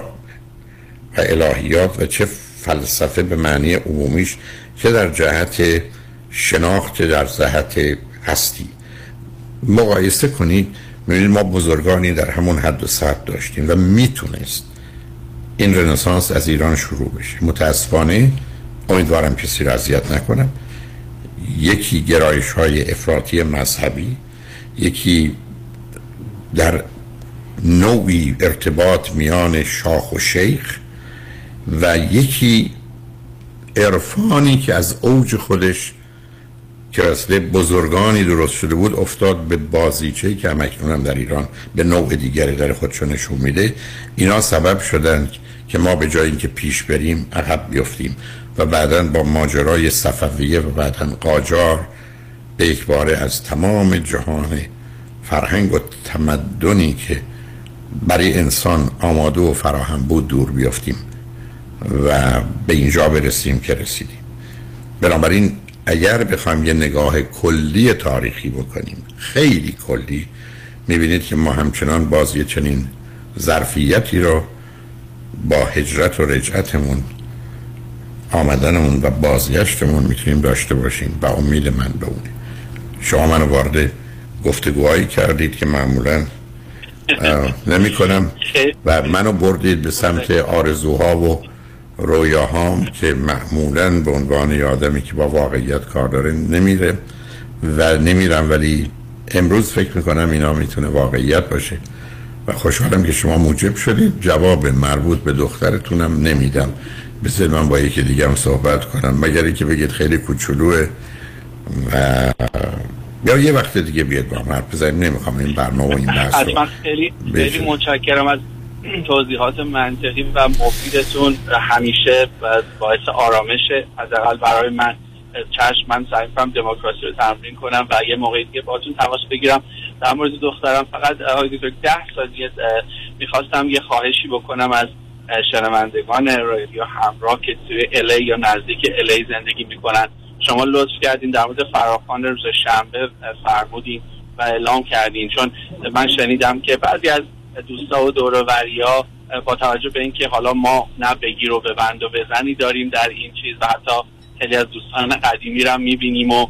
و الهیات و چه فلسفه به معنی عمومیش چه در جهت شناخت در جهت هستی. مقایسه کنید می‌بینید ما بزرگانی در همون حد و سطح داشتیم و می‌تونست این رنسانس از ایران شروع بشه. متاسفانه امیدوارم کسی را اذیت نکنم. یکی گرایش های افراطی مذهبی یکی در نوعی ارتباط میان شاخ و شیخ و یکی عرفانی که از اوج خودش که اصل بزرگانی درست شده بود افتاد به بازیچه که همکنون هم در ایران به نوع دیگری در خودشو نشون میده. اینا سبب شدن که ما به جای اینکه پیش بریم عقب بیفتیم و بعدا با ماجرای صفویه و بعدا قاجار به یک از تمام جهان فرهنگ و تمدنی که برای انسان آماده و فراهم بود دور بیافتیم و به اینجا برسیم که رسیدیم. بنابراین اگر بخوایم یه نگاه کلی تاریخی بکنیم خیلی کلی می‌بینید که ما همچنان بازی چنین ظرفیتی رو با هجرت و رجعتمون آمدنمون و بازگشتمون می‌تونیم داشته باشیم و امید من به اونه. شما منو وارد گفتگوهایی کردید که معمولا نمی کنم و منو بردید به سمت آرزوها و رویاهام که معمولا به عنوان آدمی که با واقعیت کار داره نمیره و نمیرم ولی امروز فکر می‌کنم اینا می‌تونه واقعیت باشه. و خوشحالم که شما موجب شدید. جواب مربوط به دخترتونم نمیدم. بذار من با یکی دیگه هم صحبت کنم. مگر که بگید خیلی کوچولوه و یا یه وقت دیگه بیاد با هم حرف بزنیم نمی‌خوام این برنامه و این بحث رو خیلی خیلی متشکرم از توضیحات منطقی و مفیدتون همیشه باعث آرامش حداقل برای من. چشم من سعی کنم دموکراسی رو تمرین کنم و یه موقعی دیگه باتون تماس بگیرم. در مورد دخترم فقط آقای دکتر ده ثانیه می‌خواستم یه خواهشی بکنم از شنوندگان رادیو همراه که توی الی یا نزدیک الی زندگی می‌کنن. شما لطف کردین در مورد فراخان روز شنبه فرمودین و اعلام کردین. چون من شنیدم که بعضی از دوستا و دوروریا با توجه به اینکه حالا ما نه بگیر و بند و بزنی داریم در این چیز و حتی خیلی از دوستان قدیمی رو می‌بینیم و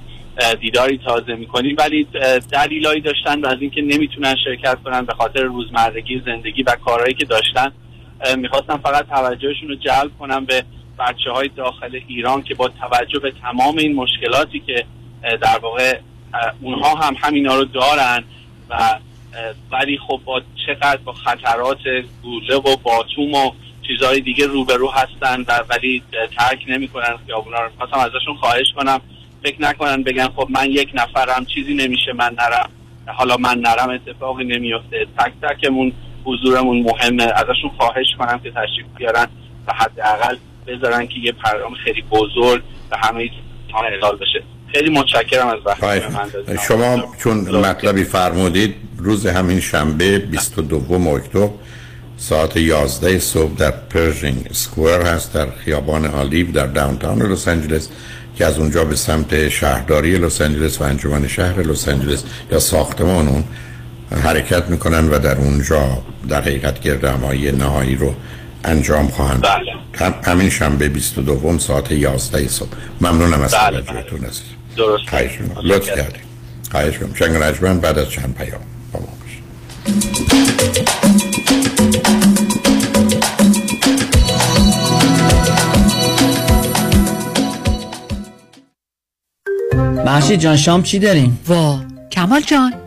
دیداری تازه می‌کنیم. ولی دلیلایی داشتن از اینکه نمی‌تونن شرکت کنن به خاطر روزمرگی زندگی و کارهایی که داشتن می‌خواستم فقط توجهشون رو جلب کنم به بچه های داخل ایران که با توجه به تمام این مشکلاتی که در واقع اونها هم همینا رو دارن و ولی خب با چقدر با خطرات گوله و باتوم و چیزهای دیگه روبرو هستن و ولی ترک نمی‌کنن خیابونا رو. خواستم ازشون خواهش کنم. فکر نکنن بگن خب من یک نفرم چیزی نمیشه من نرم. حالا من نرم اتفاقی نمیفته تک تکمون حضورمون مهمه. ازشون خواهش کنم که تشریف بیارن و حداقل بذارن که یه پیام خیلی بزرگ به همه ها اعلام بشه خیلی متشکرم از من دادید. شما چون مطلبی فرمودید روز همین شنبه 22 اکتبر ساعت 11 صبح در Pershing Square هست در خیابان Olive در downtown لس آنجلس که از اونجا به سمت شهرداری لس آنجلس و انجمن شهر لس آنجلس یا ساختمان اون حرکت می‌کنن و در اونجا در حقیقت گردهمایی نهایی رو انجام خواهند داد. هم- همین شنبه 22 ساعت 11 صبح. ممنونم از بله، توجهتون عزیز درست. خواهش می‌کنم. لطف کردید خواهش کنم شنگ رجمن بعد از چند پیام با ما باشید. محشید جان شام چی داریم؟ وا. کمال جان.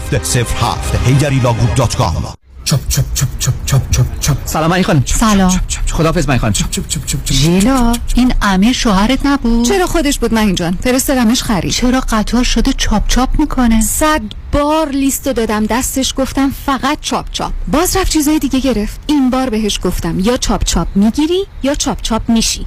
07 07 هیجریلاگروپ.com چپ چپ چپ چپ چپ چپ چپ سلام علی خانم سلام خداحافظ من خانم چپ چپ چپ چپ ژیلا این امیر شوهرت نبود چرا خودش بود من جان فرستادمش خرید چرا قطار شده چاپ چاپ می‌کنه صد بار لیستو دادم دستش گفتم فقط چاپ چاپ باز رفت چیزای دیگه گرفت این بار بهش گفتم یا چاپ چاپ می‌گیری یا چاپ چاپ میشی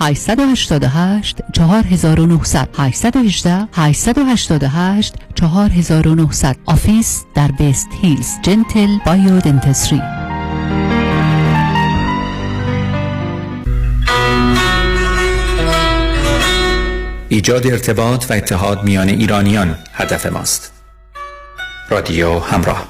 888 4900 818 888 4900 office در West Hills Gentle Biodentistry ایجاد ارتباط و اتحاد میان ایرانیان هدف ماست. رادیو همراه.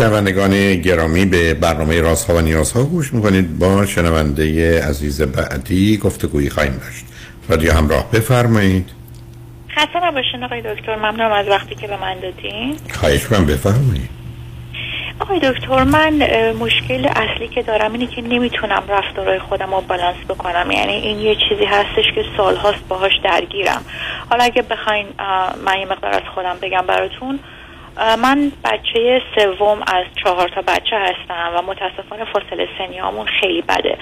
شنوندگان گرامی به برنامه راست ها و نیاز ها گوش می‌کنید. با شنونده عزیز بعدی گفتگویی خواهیم داشت. رادیو همراه بفرمایید. خسته نباشین آقای دکتر. ممنونم از وقتی که به من دادین. خواهش من بفرمایید. آقای دکتر من مشکل اصلی که دارم اینه که نمی‌تونم رفتارهای خودم رو بالانس بکنم. یعنی این یه چیزی هستش که سالهاست باهاش درگیرم. حالا اگه بخواین من یه مقدار از خودم بگم براتون. من بچه سوم از چهار تا بچه هستم و متاسفانه فاصله سنیامون خیلی بده.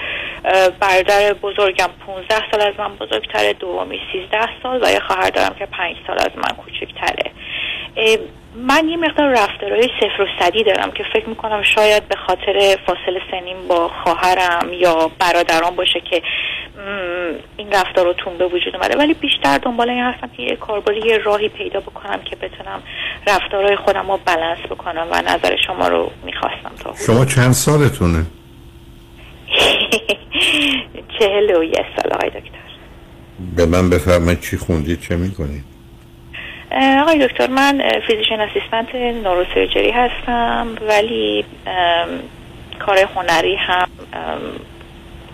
برادر بزرگم 15 سال از من بزرگتره دومی 13 سال و یه خواهر دارم که 5 سال از من کوچکتره. من یه مقدار رفتارهای صفر و صدی دارم که فکر می‌کنم شاید به خاطر فاصله سنیم با خواهرم یا برادران باشه که این رفتار رو تون به وجود اومده ولی بیشتر دنبال این هستم که یه کاربری یه راهی پیدا بکنم که بتونم رفتارهای خودم رو بلنس بکنم و نظر شما رو می‌خواستم تا شما چند سالتونه؟ چهل و یه سال آقای دکتر به من بفرمایید چی خوندید چه می‌کنید؟ آقای دکتر من physician assistant neurosurgery هستم ولی کار هنری هم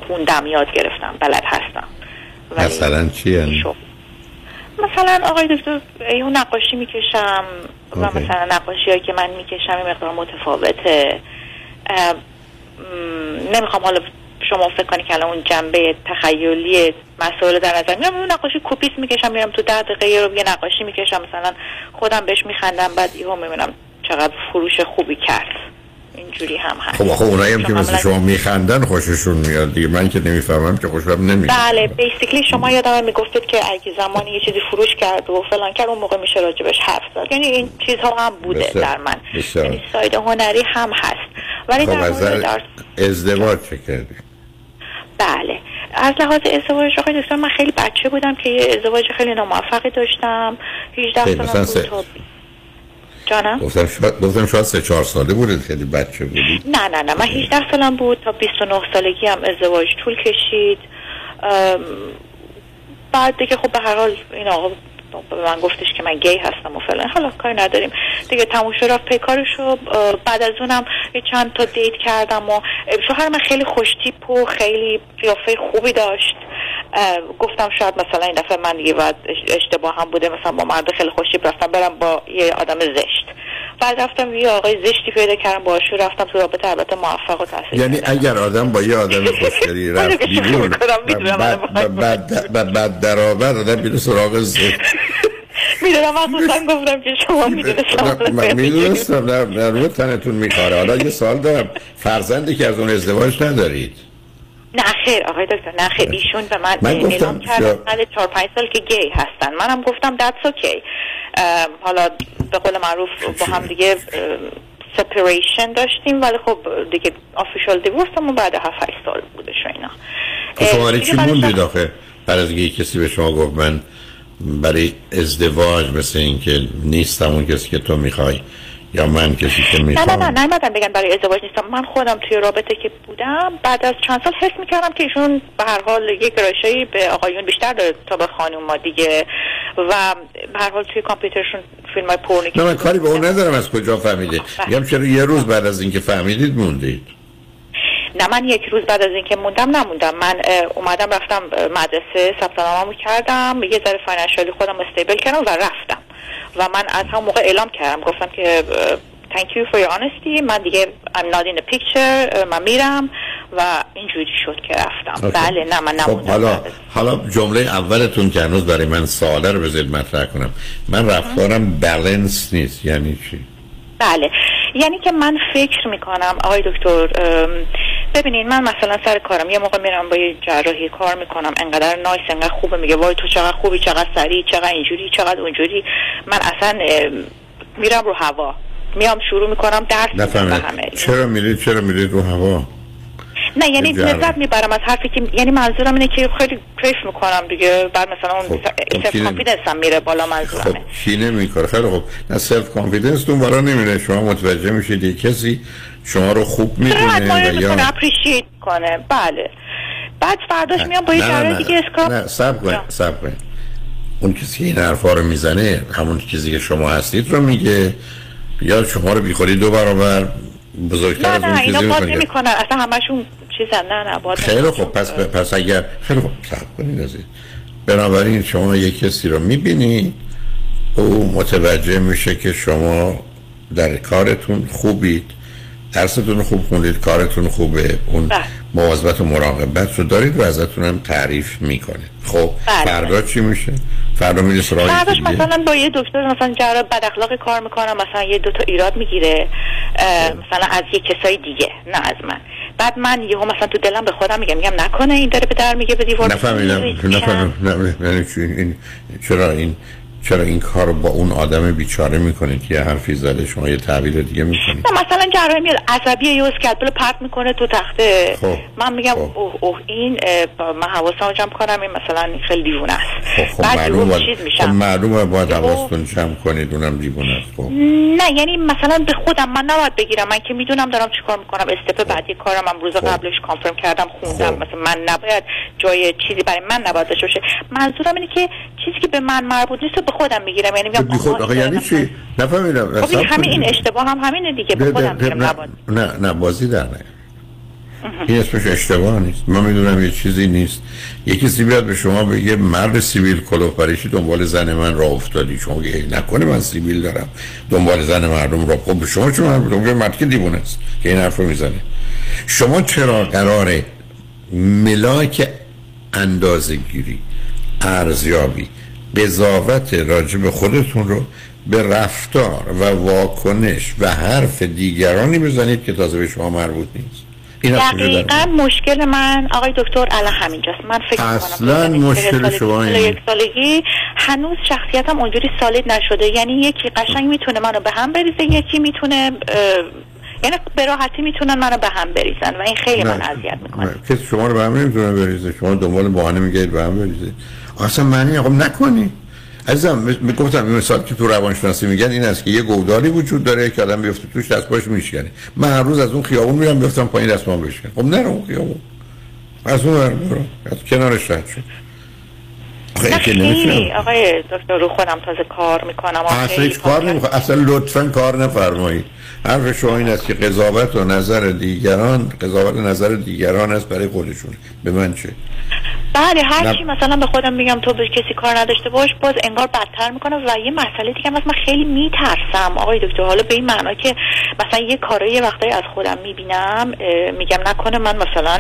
خوندم یاد گرفتم بلد هستم. مثلا چی یعنی؟ مثلا آقای دکتر اون نقاشی می‌کشم و مثلا نقاشی هایی که من می‌کشم این مقدار متفاوته. نمی‌خوام حالا شما فکر کنی که الان اون جنبه تخیلی مسائل در نظر میام اون نقاشی کوپیس می‌کشم میرم تو ده دقیقه رو یه نقاشی می‌کشم مثلا خودم بهش میخندم بعد یهو می‌بینم چقدر فروش خوبی کرد. اینجوری هم هست. خب خب اونایی هم که مثل شما میخندن خوششون میاد دیگه. من که نمی‌فهمم که خوشم نمیاد بله بیسیکلی شما یادم می‌گفتید که اگه زمانی یه چیزی فروش کرد و فلان کرد اون موقع میشه راجبش حرف زد. یعنی این چیزها هم بوده بسیار. در من. یعنی ساید هنری هم هست. ولی خب در در... ازدواج چه کردی؟ بله. از لحاظ ازدواج آقای دکتر من خیلی بچه بودم که یه ازدواج خیلی ناموفقی داشتم. 18 سالم بود جانم؟ گفتم شاید گفتم شاید سه چهار ساله بودید خیلی بچه بودید. نه نه نه من 18 سالم بود. تا 29 سالگی هم ازدواج طول کشید. بعد دیگه خب به هر حال این آقا به من گفتش که من گی هستم و فلان. حالا کاری نداریم. دیگه تموم رفت پیکارشو بعد از اونم یه چند تا دیت کردم و شوهر من خیلی خوشتیپ و خیلی قیافه خوبی داشت. گفتم شاید مثلا این دفعه من دیگه باید اشتباه هم بوده. مثلا با مرد خیلی خوشتیپ رفتم برم با یه آدم زشت. بعد رفتم یه آقای زشتی پیدا کردم باشو رفتم تو رابطه البته موفق و تاثیر یعنی اگر آدم با یه آدم خوشگلی رفت بیرون بعد بعد در آور آدم بیرون سراغ زشت. می‌دونم خودم گفتم که شما می‌دونستم می‌دونستم در رو تنتون میخواره حالا یه سال دارم. فرزندی که از اون ازدواج ندارید؟ نه خیر آقای دکتر نه خیر. ایشون به من, من اعلام کردن بعد چهار پنج سال که گی هستن. منم گفتم that's okay. حالا به قول معروف با هم دیگه سپریشن داشتیم ولی خب دیگه آفیشال دیورسمون بعد 7 8 سال بودش و اینا. خب شما چی موندید آخه؟ بعد از کسی به شما گفت من برای ازدواج مثل اینکه نیستم اون کسی که تو می‌خوای. یا من کسی که می‌خوام نه نه نه نه بگم برای ازدواج نیستم. من خودم توی رابطه که بودم بعد از چند سال حس می‌کردم که ایشون به هر حال یک گرایشی به آقایون بیشتر داره تا به خانوما دیگه. و به هر حال توی کامپیوترشون فیلم های پورنی نه من کاری به اون ندارم از کجا فهمیده میگم چرا یه روز بعد از اینکه فهمیدید موندید. نه من یک روز بعد از اینکه موندم نموندم. من اومدم رفتم مدرسه ثبت کردم. یه ذره فاینانشالی خودم استیبل کردم و رفتم. و من از هم موقع اعلام کردم. گفتم که thank you for your honesty. من دیگه I'm not in the picture من میرم. و اینجوری شد که رفتم. okay. بله نه من خب حالا حالا جمله اولتون که هنوز برای من سواله رو بذارید مطرح کنم. من رفتارم بالانس نیست. یعنی چی؟ بله. یعنی که من فکر می‌کنم آقای دکتر ببینین من مثلا سر کارم یه موقع میرم با یه جراحی کار می‌کنم انقدر نایس انقدر خوبه میگه وای تو چقدر خوبی چقدر سریع چقدر اینجوری چقدر اونجوری. من اصلا میرم رو هوا. میام شروع می‌کنم درس همه. چرا میرید؟ چرا میرید رو هوا؟ نه یعنی. لذت می‌برم از حرفی که یعنی منظورم اینه که خیلی کیف می‌کنم دیگه. بعد مثلا اون self نمی- confidence هم میره بالا منظورمه. خب کی نمی‌کنه؟ خیلی خب نه self confidence تون بالا نمیره. شما متوجه میشید یه کسی شما رو خوب می‌دونه و یا appreciate کنه؟ بله. بعد فرداش میام با یه نه. دیگه scrub نه سب کن سب کن اون کسی که این حرفا رو می‌زنه همون چیزی که شما هستید رو میگه. یا شما رو بیخوری دو برابر بزرگتر نه از اون نه اینا می‌کنه. نمی‌کنن اصلا همشون چیزن نه نه خیلی خب پس پس اگر خیلی خب صبر کنید عزیز. بنابراین شما یک کسی رو می‌بینید او متوجه میشه که شما در کارتون خوبید. درستون خوب خوندید کارتون خوبه اون مواظبت و مراقبت رو دارید و ازتون هم تعریف می‌کنه خب بله. فردا چی میشه؟ فردا میره سراغ بعدش؟ مثلا با یه دکتر مثلا جراح بد اخلاقی کار می‌کنم مثلا یه دوتا ایراد می‌گیره مثلا از یه کسای دیگه نه از من. بعد من یهو مثلا تو دلم به خودم میگم میگم نکنه این داره به در میگه به دیوار نفهمیدم نفهمیدم یعنی چرا این چرا این کار رو با اون آدم بیچاره می‌کنید؟ که یه حرفی زده شما یه تعبیر دیگه می‌کنید. نه مثلا جراح میاد عصبی یه اسکلپل پرت می‌کنه تو تخته. خب. من میگم اوه اوه این من حواسم جمع کنم این مثلا خیلی دیوونه است. خب بعد معلومه یهو باید چیز خب میشم معلومه باید حواستون جمع کنید اونم دیوونه است. خب. نه یعنی مثلا به خودم من نباید بگیرم. من که می‌دونم دارم چیکار می‌کنم. استپ بعدی کارم هم روز قبلش کانفرم کردم خوندم. مثلا من نباید جای چیزی برای من نباید باشه. منظورم اینه که چیزی که به من مربوط نیست به خودم می‌گیرم یعنی میگم خود آخه یعنی چی؟ نفهمیدم خب این همین این کنید. اشتباه هم همینه دیگه به خودم میگم نه، نه نه بازی در نه این اسمش اشتباه نیست. من می‌دونم یه چیزی نیست. یه کسی بیاد به شما بگه مرد سیبیل کلوپریشی دنبال زن من راه افتادی. شما بگه "ای، نکنه من سیبیل دارم. دنبال زن مردم را خب به شما چون من مرد که دیوونه است که این حرف رو می‌زنه؟ شما چرا قراره ملاک اندازه گیری ارزیابی قضاوت راجع به خودتون رو به رفتار و واکنش و حرف دیگرانی بزنید که تازه به شما مربوط نیست. این دقیقا مشکل من آقای دکتر الان همینجاست. من فکر اصلاً مشکل شما اینه. یک سالگی هنوز شخصیتم اونجوری سالید نشده. یعنی یکی قشنگ می‌تونه منو به هم بریزه یکی می‌تونه یعنی به راحتی می‌تونن منو به هم بریزن و این خیلی من نه. اذیت می‌کنه نه، کسی شما رو به هم نمی‌تونه بریزه. شما دنبال بهانه میگید به هم بریزه. اصلا معنی خب نکنی. عزیزم گفتم مثال که تو روانشناسی میگن این است که یه گودالی وجود داره که آدم بیفته توش دست پاش میشکنه. من هر روز از اون خیابون میرم بیفتم پایین دستمام بشکنه خب نرو اون خیابون. از اون برو. از کنارش رد شد خیلی آقای دکتر رو خودم تازه کار می‌کنم. اصلا هیچ کار نمی‌خواد اصلا لطفا کار نفرمایید. حرف شما این است که قضاوت و نظر دیگران قضاوت و نظر دیگران است برای خودشون. به من چه؟ بله هر. چی مثلا به خودم میگم تو به کسی کار نداشته باش باز انگار بدتر می‌کنه و یه مسئله دیگه هم من خیلی میترسم. آقای دکتر حالا به این معنا که مثلا یه کارایی یه وقتایی از خودم می‌بینم میگم نکنه من مثلا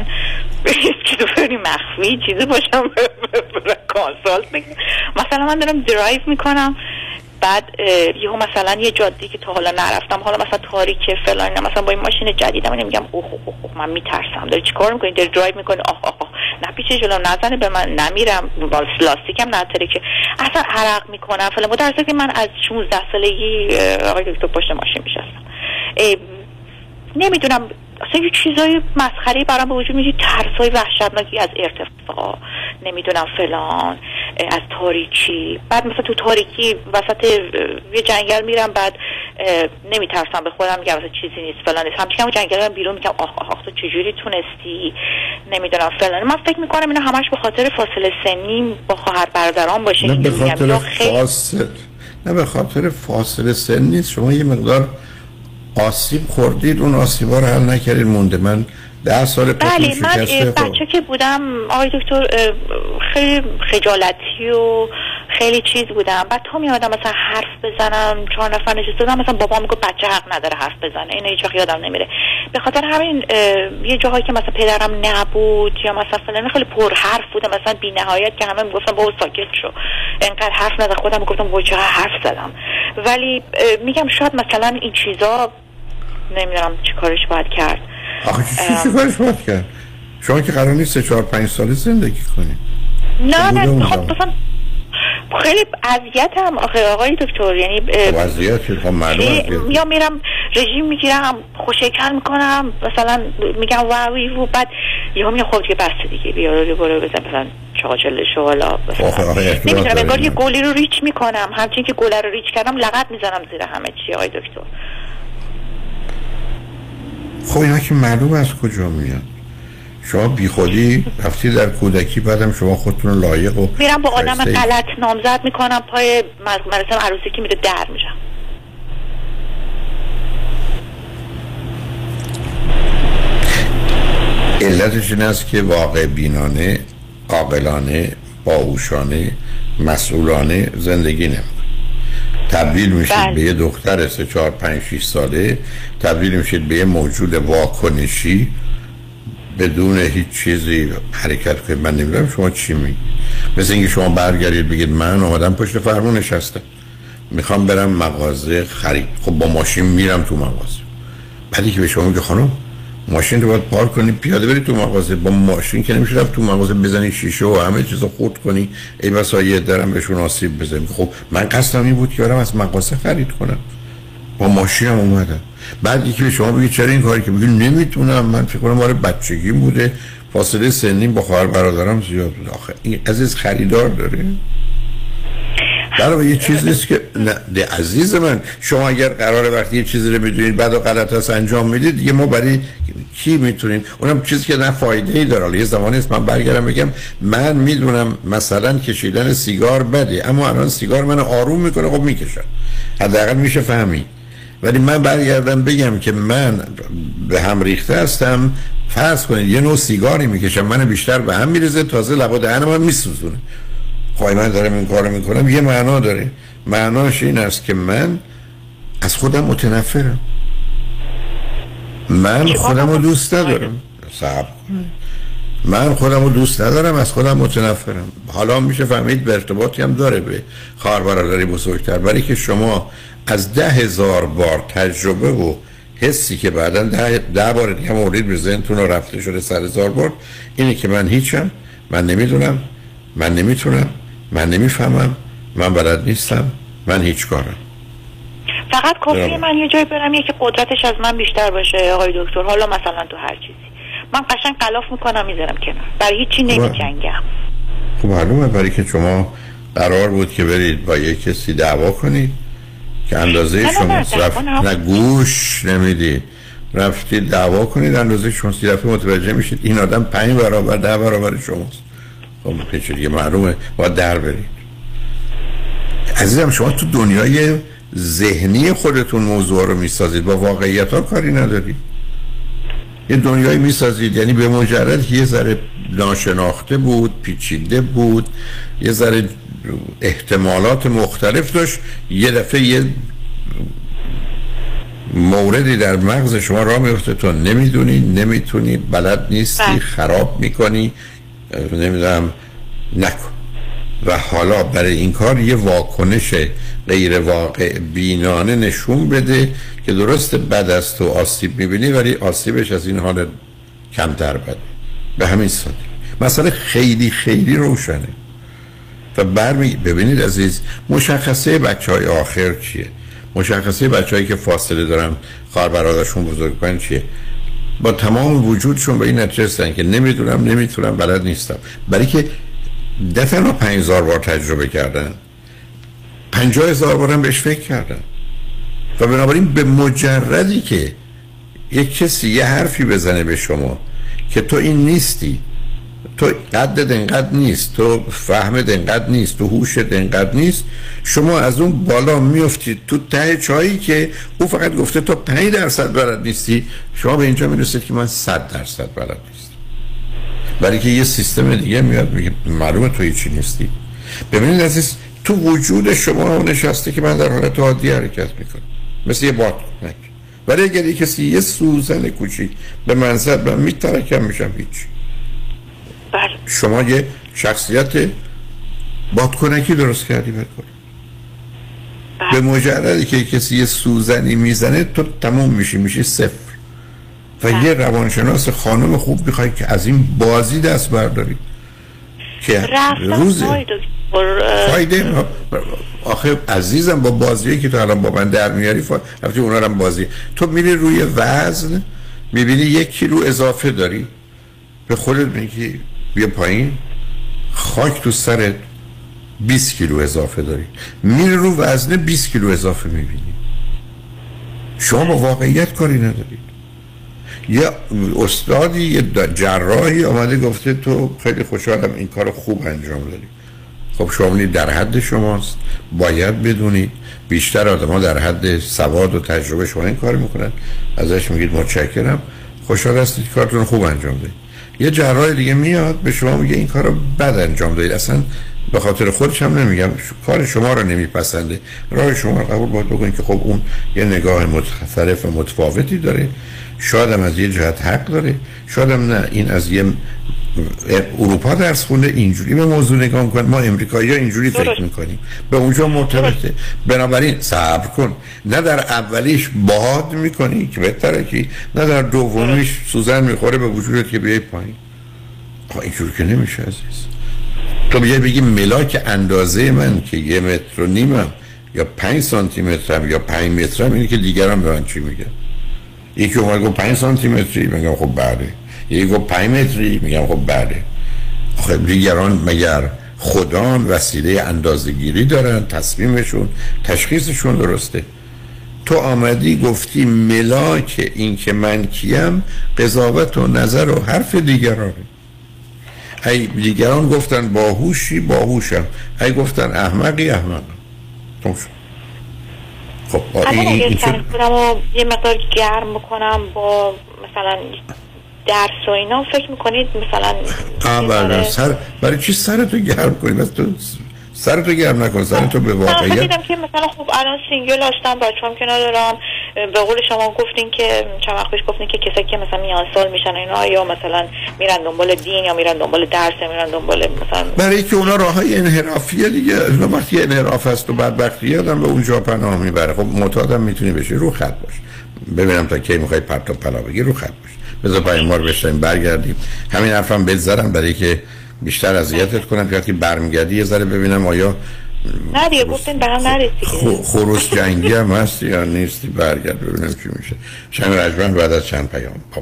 اسکیزوفرنی مخفی چیزی باشم کانسالت مثلا من دارم درایو می‌کنم. بعد یهو مثلا یه جاده که تا حالا نرفتم حالا مثلا تاریکه فلان اینا، مثلا با این ماشین جدیدم اینو میگم اوه اوه اوه من میترسم. داری چیکار می‌کنی؟ داری درایو می‌کنی؟ آه آه آه. نه پیچه جلو نزنه به من نمیرم. لاستیکم نتره که اصلا عرق می‌کنم. فلان. حالی که من از 16 سالگی آقای دکتر پشت ماشین میشستم نمی‌دونم اصلا یه چیزای مسخره برام به وجود میاد ترسای وحشتناکی از ارتفاع نمی‌دونم فلان از تاریکی. بعد مثلا تو تاریکی وسط یه جنگل میرم بعد نمیترسم به خودم میگم مثلا چیزی نیست فلان نیست. همچنین جنگل رو بیرون میگم آخ آخ آخ تو چجوری تونستی؟ نمی‌دونم فلان. من فکر می‌کنم اینا همش به خاطر فاصله سنی با خواهر برادران باشه نه به هم. خاطر فاصله نه به خاطر فاصله سن نیست. شما یه مقدار آسیب خوردید اون آسیبا رو حل نکردید مونده. من ده سال پیش بله من خب. بچه که بودم آقای دکتر خیلی خجالتی و خیلی چیز بودم. بعد تا می آدم مثلا حرف بزنم چهار نفر نشسته بودم مثلا بابا میگه بچه حق نداره حرف بزنه اینو هیچ وقت یادم نمیره. به خاطر همین یه جاهایی که مثلا پدرم نبود یا مثلا فلان خیلی پر حرف بودم مثلا بی نهایت که همه می‌گفتن بابا ساکت شو. انقدر حرف نزن خودم می‌گفتم وای حرف زدم. ولی میگم شاید مثلا این چیزا نمی‌دونم چی کارش باید کرد. آخه چی چی کارش باید کرد؟ شما که قرار نیست 4 5 ساله زندگی کنید نه نه. خب مثلا خیلی اذیت هم آخه آقای دکتر یعنی خب اذیت خب معلوم خیلی- اذیت. یا میرم رژیم می‌گیرم خوشکر می‌کنم مثلا میگم واوی و بعد یهو میگم خب دیگه بس دیگه بیا رو برو بزن مثلا چاچل شو حالا نمی‌دونم انگار. یه گلی رو ریچ می‌کنم. همچین که گله رو ریچ کردم لغت می‌زنم زیر همه چی آقای دکتر. خب اینا که معلوم از کجا میاد شما بی خودی رفتی در کودکی بعدم شما خودتون لایق و میرم با آدم. غلط نامزد می‌کنم پای مراسم عروسی که میره در میشم علتش این است که واقع بینانه عاقلانه باهوشانه مسئولانه زندگی نمی‌کنه تبدیل میشید بله. به یه دختر سه چهار پنج شیش ساله تبدیل میشید به یه موجود واکنشی بدون هیچ چیزی حرکت کنید. من نمی‌دونم شما چی میگید. مثل اینکه شما برگردید بگید من آمدم پشت فرمون نشستم. می‌خوام برم مغازه خرید. خب با ماشین میرم تو مغازه. بعدی که به شما میگه خانم ماشین رو باید پارک کنی پیاده بری تو مغازه. با ماشین که نمیشه رفت تو مغازه بزنی شیشه و همه چیز رو خورد کنی. ای بسا یه درم بهشون آسیب بزنی خب من قصدم این بود که برم از مغازه خرید کنم. با ماشینم اومدم. بعد یکی به شما بگی چرا این کاری که بگی نمی‌تونم. من فکر کنم مال بچگیم بوده. فاصله سنیم با خواهر برادرم زیاد بود. آخه این عزیز خریدار داره. برای یه چیز نیست که نه عزیز من شما اگر قرار وقتی یه چیزی رو می‌دونید بعد و غلط هست انجام می‌دید دیگه ما برای کی می‌تونیم؟ اونم چیزی که نه فایده ای داره یه زمانی است من برگردم بگم من می‌دونم مثلا کشیدن سیگار بده اما الان سیگار من آروم می‌کنه خب می‌کشم حداقل میشه فهمید. ولی من برگردم بگم که من به هم ریخته هستم. فرض کنید یه نوع سیگاری می‌کشم من بیشتر به هم میریزه تازه لبا دهنم هم میسوزونه. خواهی من دارم این کارو می‌کنم یه معنا داره. معناش این است که من از خودم متنفرم. من خودم رو دوست ندارم. صبر کن. من خودم رو دوست ندارم از خودم متنفرم. حالا میشه فهمید به ارتباطی هم داره به خواهر برادری بزرگتر. برای که شما از ده هزار بار تجربه و حسی که بعدا ده, ده بار دیگه مورد به ذهنتون رفته شده سر هزار بار اینه که من هیچم من نمی‌دونم من نمی‌تونم من نمی‌فهمم من بلد نیستم من هیچ کارم. فقط برام. من یه جایی برم که قدرتش از من بیشتر باشه آقای دکتر. حالا مثلا تو هر چیزی. من قشنگ قلاف می‌کنم می‌ذارم کنار. برای هیچی نمیجنگم. خب معلومه برای که شما قرار بود که برید با یک کسی دعوا کنید. که اندازه شما رفت نه. گوش نمی‌دید رفتید دعوا کنید اندازه شما سی دفعه متوجه میشید این آدم پنج برابر ده برابر شماست. خب پیچه دیگه معلومه. باید در برید. عزیزم شما تو دنیای ذهنی خودتون موضوع رو می‌سازید. با واقعیت ها کاری ندارید یه دنیایی می‌سازید. یعنی به مجرد یه ذره ناشناخته بود پیچیده بود یه ذره احتمالات مختلف داشت. یه دفعه یه موردی در مغز شما راه میفته تو نمی‌دونی نمی‌تونی بلد نیستی خراب می‌کنی. نمی‌دونم نکن. و حالا برای این کار یه واکنش غیر واقع بینانه نشون بده که درست بد است و آسیب می‌بینی ولی آسیبش از این حال کمتر بده. به همین سادگی. مسئله خیلی خیلی روشنه. و برمی ببینید عزیز مشخصه بچه های آخر چیه؟ مشخصه بچه هایی که فاصله دارن خواهر برادرشون بزرگ کنن چیه؟ با تمام وجودشون به این نتیجه رسیدن که نمی‌دونم نمی‌تونم بلد نیستم. برای که دفعه رو پنج هزار بار تجربه کردن. پنجاه هزار بارم بهش فکر کردن. و بنابراین به مجردی که یک کسی یه حرفی بزنه به شما که تو این نیستی تو قدت انقدر نیست تو فهمت انقدر نیست تو هوشت انقدر نیست شما از اون بالا میفتید تو ته چایی که او فقط گفته تو 5 درصد بلد نیستی شما به اینجا می‌رسید که من 100 درصد بلد نیستم. برای که یه سیستم دیگه میاد میگه معلومه تو هیچی نیستی. ببینید عزیز تو وجود شما نشسته که من در حالت عادی حرکت می‌کنم. مثل یه بادکنک ولی اگر یه کسی یه سوزن کوچیک به من زد من میترکم میشم هیچ. شما یه شخصیت بادکنکی درست کردی بکن به مجردی که کسی یه سوزنی می‌زنه تو تموم میشی میشی صفر. و یه روانشناس خانم خوب می‌خوای که از این بازی دست برداری. که روز فایده آخه عزیزم با بازی که تو الان با من در میاری رفتی اونا هم بازی تو میری روی وزن می‌بینی یک کیلو اضافه داری. به خودت میگی بیا پایین. خاک تو سرت 20 کیلو اضافه داری. میری رو وزن 20 کیلو اضافه می‌بینی. شما با واقعیت کاری ندارید یه استادی یه جراحی آمده گفته تو خیلی خوشحالم این کار خوب انجام دادی. خب شما در حد شماست. باید بدونید بیشتر آدم ها در حد سواد و تجربه شما این کار می‌کنن. ازش میگید متشکرم. خوشحال هستید کارتون خوب انجام دهید یه جراح دیگه میاد به شما میگه این کار رو بد انجام دادید. اصلا به خاطر خودش هم نمیگم. کار شما رو نمیپسنده. راه شما رو قبول باید بکنید که خب اون یه نگاه متخصرف و متفاوتی داره. شاید هم از یه جهت حق داره. شاید هم نه این از یه اروپا درس خونده اینجوری به موضوع نگاه می‌کنه. ما امریکایی ها اینجوری فکر می‌کنیم. به اونجا مرتبطه بنابراین صبر کن. نه در اولیش باد می‌کنی که بهتره که نه در دومیش سوزن می‌خوره به وجودت که بیای پایین. اینجوری که نمیشه عزیز. تو بیای بگی ملاک اندازه من که یه متر و نیمم یا پنج سانتی مترم یا پنج مترم اینه که دیگران به من چی میگن؟ یکی اومد گفت پنج سانتی متری. میگم خب بله. یکی گفت پنج متری؟ میگم خب بله. خب دیگران مگر خدان وسیله اندازگیری دارن تصمیمشون تشخیصشون درسته؟ تو آمدی گفتی ملاک این که من کیم قضاوت و نظر و حرف دیگرانه. ای دیگران گفتن باهوشی باهوشم. ای گفتن احمقی احمقم. خب این, این یه مقدار گرم بکنم با مثلا درس و اینا فکر می‌کنید مثلا بله سر برای چی سرتو گرم کنی؟ بس تو سرتو گرم نکن سرتو به واقعیت دیدم که مثلا خب الان single هستم بچه‌ام که ندارم. به قول شما گفتین که چند وقت پیش گفتین که کسایی که مثلا میان سال میشن اینا یا مثلا میرن دنبال دین یا میرن دنبال درس یا میرن دنبال مثلا برای که اونا راه های انحرافیه دیگه. اونا وقتی انحراف هست و بدبختی آدم به اونجا پناه می‌بره. خب معتادم می‌تونی بشی رو خط باش. ببینم تا کی می‌خوای پرت و پلا بگی رو خط باش. بذار رو بشنیم برگردیم. همین حرفم بذارم برای که بیشتر اذیتت کنم که وقتی برمیگردی یه ذره ببینم آیا نه دیگه گفتین به هم نرسید خروس جنگی هم هستی یا نیستی؟ برگرد ببینم چی میشه. شنگ رجمن بعد از چند پیام با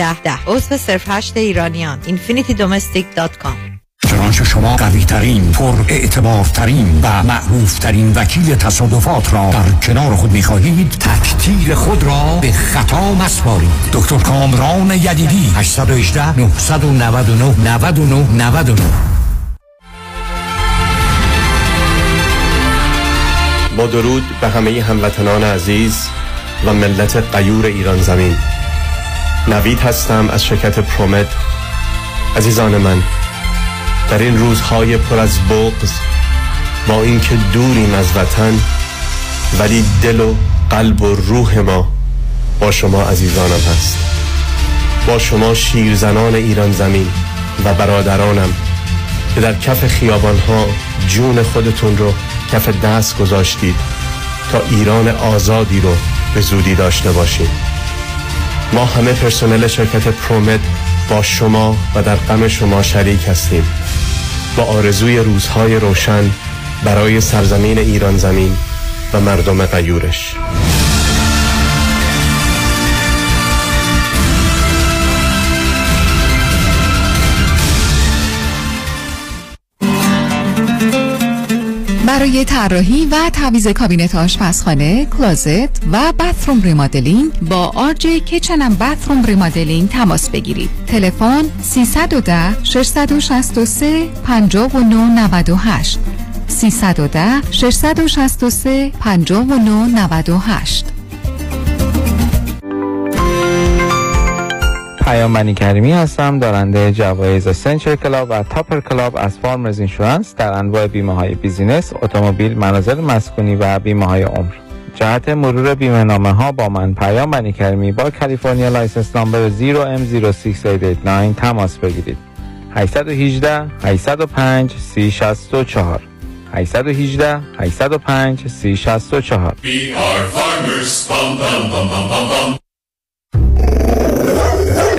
ده. ده عضو صفر هشت ایرانیان infinitydomestic.com چنانچه شما قوی ترین پر اعتبار ترین و معروف ترین وکیل تصادفات را در کنار خود می خواهید تکتیر خود را به خطا مسپارید. دکتر کامران یدیدی 818 999 99 99 با درود به همه هموطنان عزیز و ملت قیور ایران زمین. نوید هستم از شرکت پرومت عزیزان من در این روزهای پر از بغز با اینکه دوریم از وطن ولی دل و قلب و روح ما با شما عزیزانم هست. با شما شیرزنان ایران زمین و برادرانم که در کف خیابانها جون خودتون رو کف دست گذاشتید تا ایران آزادی رو به زودی داشته باشید ما همه پرسنل شرکت پرومت با شما و در غم شما شریک هستیم. با آرزوی روزهای روشن برای سرزمین ایران زمین و مردم قیورش برای طراحی و تعویض کابینت آشپزخانه، closet و bathroom remodeling با Arch Kitchen and Bathroom Remodeling تماس بگیرید. تلفن 310 663 5998 310 663 5998 پیام منی کریمی هستم دارنده جوایز Century Club و Topper Club از Farmers Insurance در انواع بیمه های business، اتومبیل، منازل مسکونی و بیمه های عمر. جهت مرور بیمه نامه ها با من پیام منی کریمی با California license number 0M06889 تماس بگیرید. 818 805 3064 818 805 3064 We are farmers. Bum, bum, bum, bum, bum, bum.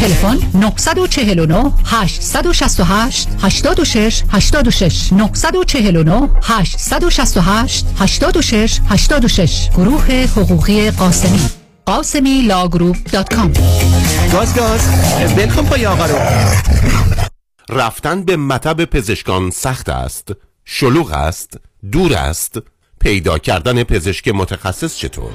تلفن 949 868 86 86 949 868 86 86 گروه حقوقی قاسمی. قاسمی Law Group dot com گاز گاز ول کن پای آقا رو. رفتن به مطب پزشکان سخت است شلوغ است دور است پیدا کردن پزشک متخصص چطور؟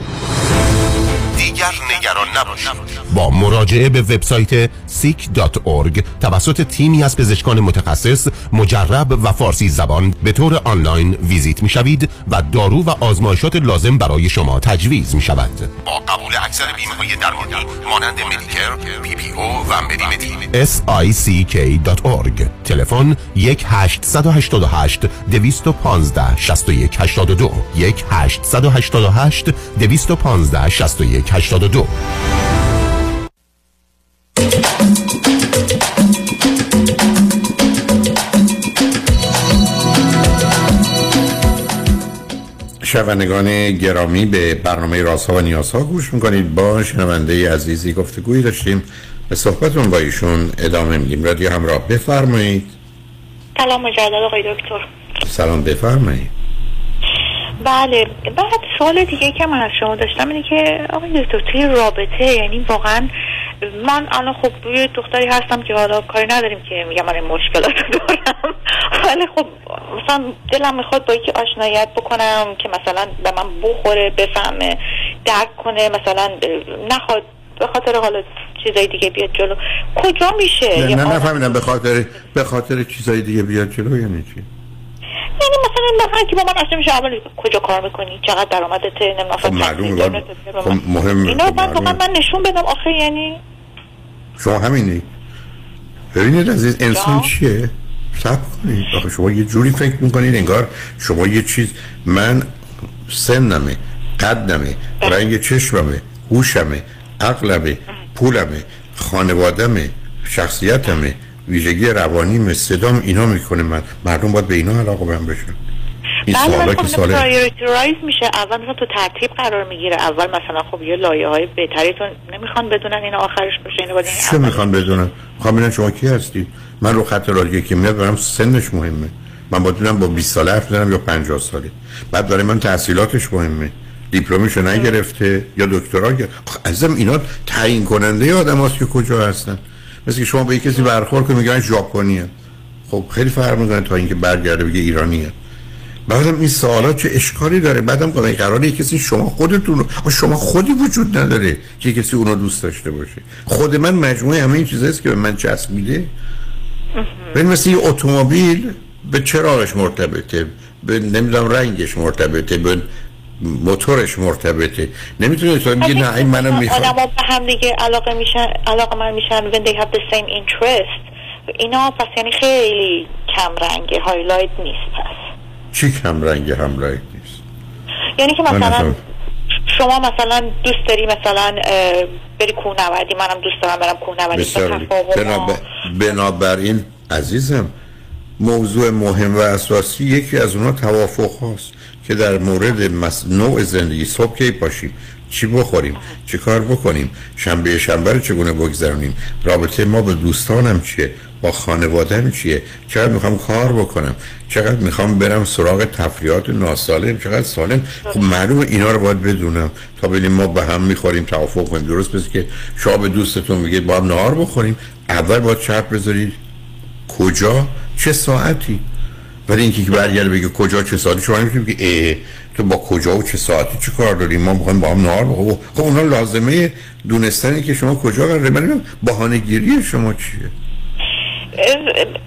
دیگر نگران نباشید. با مراجعه به وبسایت seek.org توسط تیمی از پزشکان متخصص مجرب و فارسی زبان به طور آنلاین ویزیت می شوید و دارو و آزمایشات لازم برای شما تجویز می شود با قبول اکثر بیمه های درمانی مانند مدیکر، پی پی او و مدیمدی sick.org تلفن 1 888 215 61 82 1 888 215 61 82 شنوندگان گرامی به برنامه رازها و نیازها گوش می‌کنید. با شنونده عزیزی گفتگویی داشتیم به صحبتون با ایشون ادامه میدیم. رادیو همراه بفرمایید. سلام مجدد آقای دکتر. سلام بفرمایید. بله. بعد سوال دیگه که من از شما داشتم اینه که آقای دکتر توی رابطه یعنی واقعا من الان خب یه دختری هستم که حالا کاری نداریم که میگم من این مشکلات دارم. ولی خب مثلا دلم می‌خواد با یکی آشنایت بکنم که مثلا به من بخوره بفهمه درک کنه مثلا نخواد به خاطر حالا چیزای دیگه بیاد جلو. کجا میشه؟ نه نفهمیدم به خاطر به خاطر چیزای دیگه بیاد جلو یعنی چی؟ یعنی مثلا مثلا که با من اصلا میشه اول کجا کار می‌کنی؟ چقدر درآمدت نمی‌دونم خب معلومه باید خب مهم اینا من فقط من نشون بدم آخه یعنی شما همینی؟ ببینید عزیز انسان چیه؟ صبر کنید. آخه شما یه جوری فکر می‌کنید انگار شما یه چیز من سنمه قدمه رنگ چشممه هوشمه عقلمه پولمه خانوادمه شخصیتمه. ویژگی روانیم صدام اینا می‌کنه. من مردم باید به اینا علاقه‌مند بشن. این بله خب سوال prioritize میشه. اول مثلا تو ترتیب قرار می‌گیره. اول مثلا خب یه لایه های بهتری تو نمی‌خوان بدونن اینا آخرش باشه اینو باید چه می‌خوان بدونم می‌خوام ببینم شما کی هستی؟ من رو خط رادیو که میاد برام سنش مهمه. من با دونم با 20 ساله حرف یا 50 ساله. بعد برای من تحصیلاتش مهمه. دیپلمشو نگرفته یا دکترا گرفته. خب عزیزم اینا تعیین کننده آدم هست که کجا هستن. مثل که شما به کسی برخورد کنید میگن ژاپنی خب خیلی فرق می‌کنه تا اینکه برگرده بگه ایرانیه. بعدم این سوالات چه اشکالی داره؟ بعدم قراره قراره کسی شما خودتون شما خودی وجود نداره که کسی اونو دوست داشته باشه. خود من مجموعه همه این چیزاست که به من چسبیده ببین مثل یه اتومبیل به چراغش مرتبطه به نمی‌دونم رنگش مرتبطه به موتورش مرتبطه. نمی‌تونه تو میگه نه این منم می‌خوام آدم به هم دیگه علاقه میشن علاقه‌مند میشن when they have the same interest. اینا پس یعنی خیلی کم رنگه highlight نیست پس. چی کم رنگ همراهی نیست؟ یعنی که مثلا شما مثلا دوست داری مثلا بری کوهنوردی منم دوست دارم برم کوهنوردی بنابر... بنابراین عزیزم موضوع مهم و اساسی یکی از اونها توافق هاست. که در مورد مس... نوع زندگی صبح کی پاشیم چی بخوریم چی کار بکنیم شنبه شنبه رو چگونه بگذرونیم رابطه ما با دوستانم چیه با خانوادم چیه چقدر می‌خوام کار بکنم چقدر می‌خوام برم سراغ تفریحات ناسالم چقدر سالم. خب معلومه اینا رو باید بدونم تا ببینیم ما به هم می‌خوریم توافق کنیم. درست پس که شما به دوستتون میگید با هم نهار بخوریم اول باید شرط بذارید. کجا؟ چه ساعتی؟ ولی اینکه که برگرده بگه کجا چه ساعتی شما نمی‌تونید که اه تو با کجا و چه ساعتی چه کار داریم؟ ما می‌خوایم با هم نهار بخوریم خب اونا لازمه دونستنی که شما کجا قراره. من بهانه گیری شما چیه؟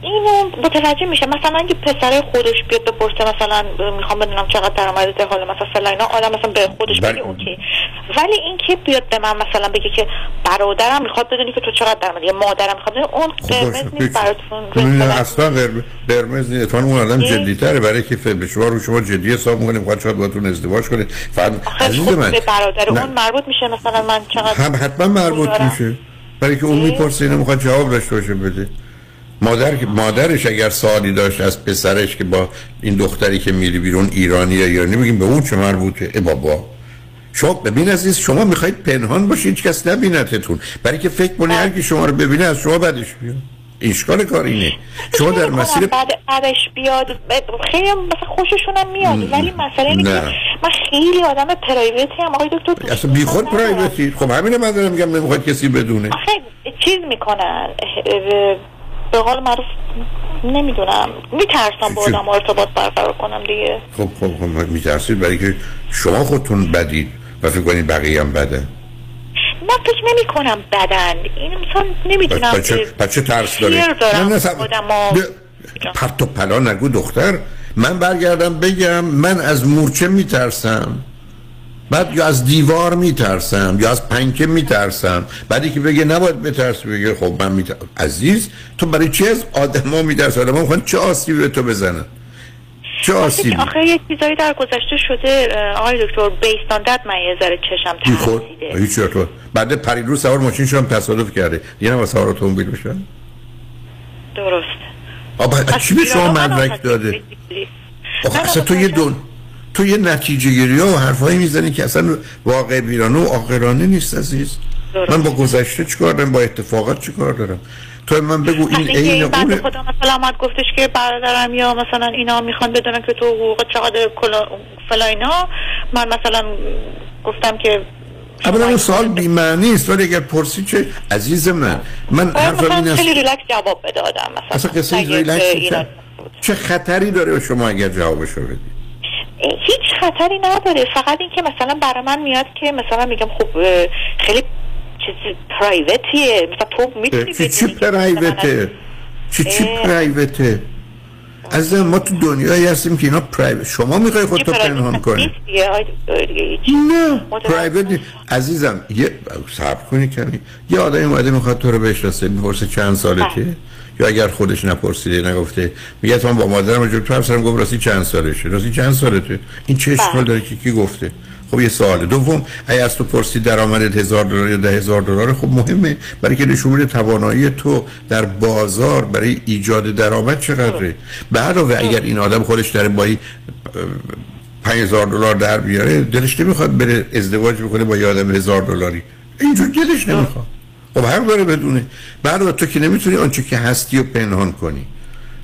اینو متوجه میشه مثلا اگه پسر خودش بیاد بپرسه مثلا می‌خوام بدونم چقدر درآمدت حالا مثلا فلان اینا آدم مثلا به خودش بگه okay. ولی اینکه بیاد به من مثلا بگه که برادرم می‌خواد بدونی که تو چقدر درآمدی یا مادرم می‌خواد اون قرمز نیست براتون. اصلا قرمز نیست. اون آدم جدی تره برای که به شما رو شما جدی حساب می‌کنیم. خواهد شاید باهاتون ازدواج کنه فقط عزیز خب من. به برادر. اون مربوط میشه. مثلا من چقدر هم حتما مربوط. میشه. برای که اون می‌پرسه اینو می‌خواد جواب داشته باشه بده مادر مادرش اگر سوالی داشت از پسرش که با این دختری که میری بیرون ایرانی یا ایرانی بگیم به اون چه مربوطه؟ ای بابا. شما ببین عزیز شما می‌خواید پنهان باشید هیچ کس نبینتتون. برای که فکر کنی هر کی شما رو ببینه از شما بدش بیاد. اشکال کار اینه. شما در مسیر بعد بعدش بیاد خیلی مثلا خوششون هم میاد. ولی مسئله اینه که. من خیلی آدم پرایوتی هم. آقای دکتر اصلا بیخود پرایوتی. خب همینه من دارم میگم نمی‌خواد کسی بدونه. آخه چیز می‌کنن به قول معروف نمی‌دونم. میترسم با؟ آدم ارتباط برقرار کنم دیگه. خب خب خب میترسید برای که شما خودتون بدید و فکر کنید بقیه هم بده. من فکر نمی کنم بدن. این مثلا نمی‌دونم بچه بچه ترس دارم نه، نه، سب- آدما ب- پرت و پلا نگو دختر. من برگردم بگم من از مورچه میترسم. بعد یا از دیوار میترسم یا از پنکه میترسم. بعدی که بگه نباید بترس بگه خب من میترسم عزیز تو برای چی از آدما میترسی؟ آدما می‌خوان چه آسیبی به تو بزنن؟ چه آسیبی؟ آخه یه چیزایی در گذشته شده آقای دکتر بیستاندت من یه ذره چشم ترسیده هیچ تو بعد پریدو سوار ماشین شدم تصادف کرده. یه نفر سوار اتومبیل بشن درست. آبا چی به شما مدرک. داده؟ آخه اصلا تو یه دون تو یه نتیجه گیری و حرفایی می‌زنی که اصلا واقع بیرانه و آقرانه نیست عزیز. من با گذشته چیکار دارم؟ با اتفاقات چیکار دارم؟ تو من بگو این عین بنده اونه خدا مثلا آمد گفتش که برادرم یا مثلا اینا می‌خوان بدونن که تو حقوق چقدر کلا فلاینا من مثلا گفتم که اولا اون سوال بی‌معنی است ولی اگر پرسی چه عزیز من من باید حرفم این است خیلی ریلکس جواب بده آدم مثلا. اصلا قصه ریلکس چه, خطری داره به شما اگر جوابشو بدی؟ هیچ خطری نداره. فقط اینکه مثلا برای من میاد که مثلا میگم خب خیلی چیز پرایوتیه مثلا تو می‌تونی چی پرایوته چی چی. پرایوته از ما تو دنیایی هستیم که اینا پرایوت شما می‌خوای خودتو پنهان کنی. نه پرایوت عزیزم یه صبر کنی کمی. یه آدمی اومده می‌خواد تو رو بشناسه می‌پرسه چند سالته. یا اگر خودش نپرسیده نگفته. میگه تو من با مادرم راجع تو همسرم گفت راستی چند سالشه؟ راستی چند سالته این چه اشکال داره؟ که کی گفته؟ خب یه سواله. دوم اگه از تو پرسی درآمدت هزار دلار یا ده هزار دلار خب مهمه. برای که نشون میده توانایی تو در بازار برای ایجاد درآمد چقدره. به علاوه اگر این آدم خودش داره با این 5000 دلار در بیاره دلش نمی‌خواد بره ازدواج بکنه با یه آدم هزار دلاری. اینجور دلش نمی‌خواد. خب حق داره بدونه. بعد تو که نمی‌تونی آنچه که هستی و پنهان کنی.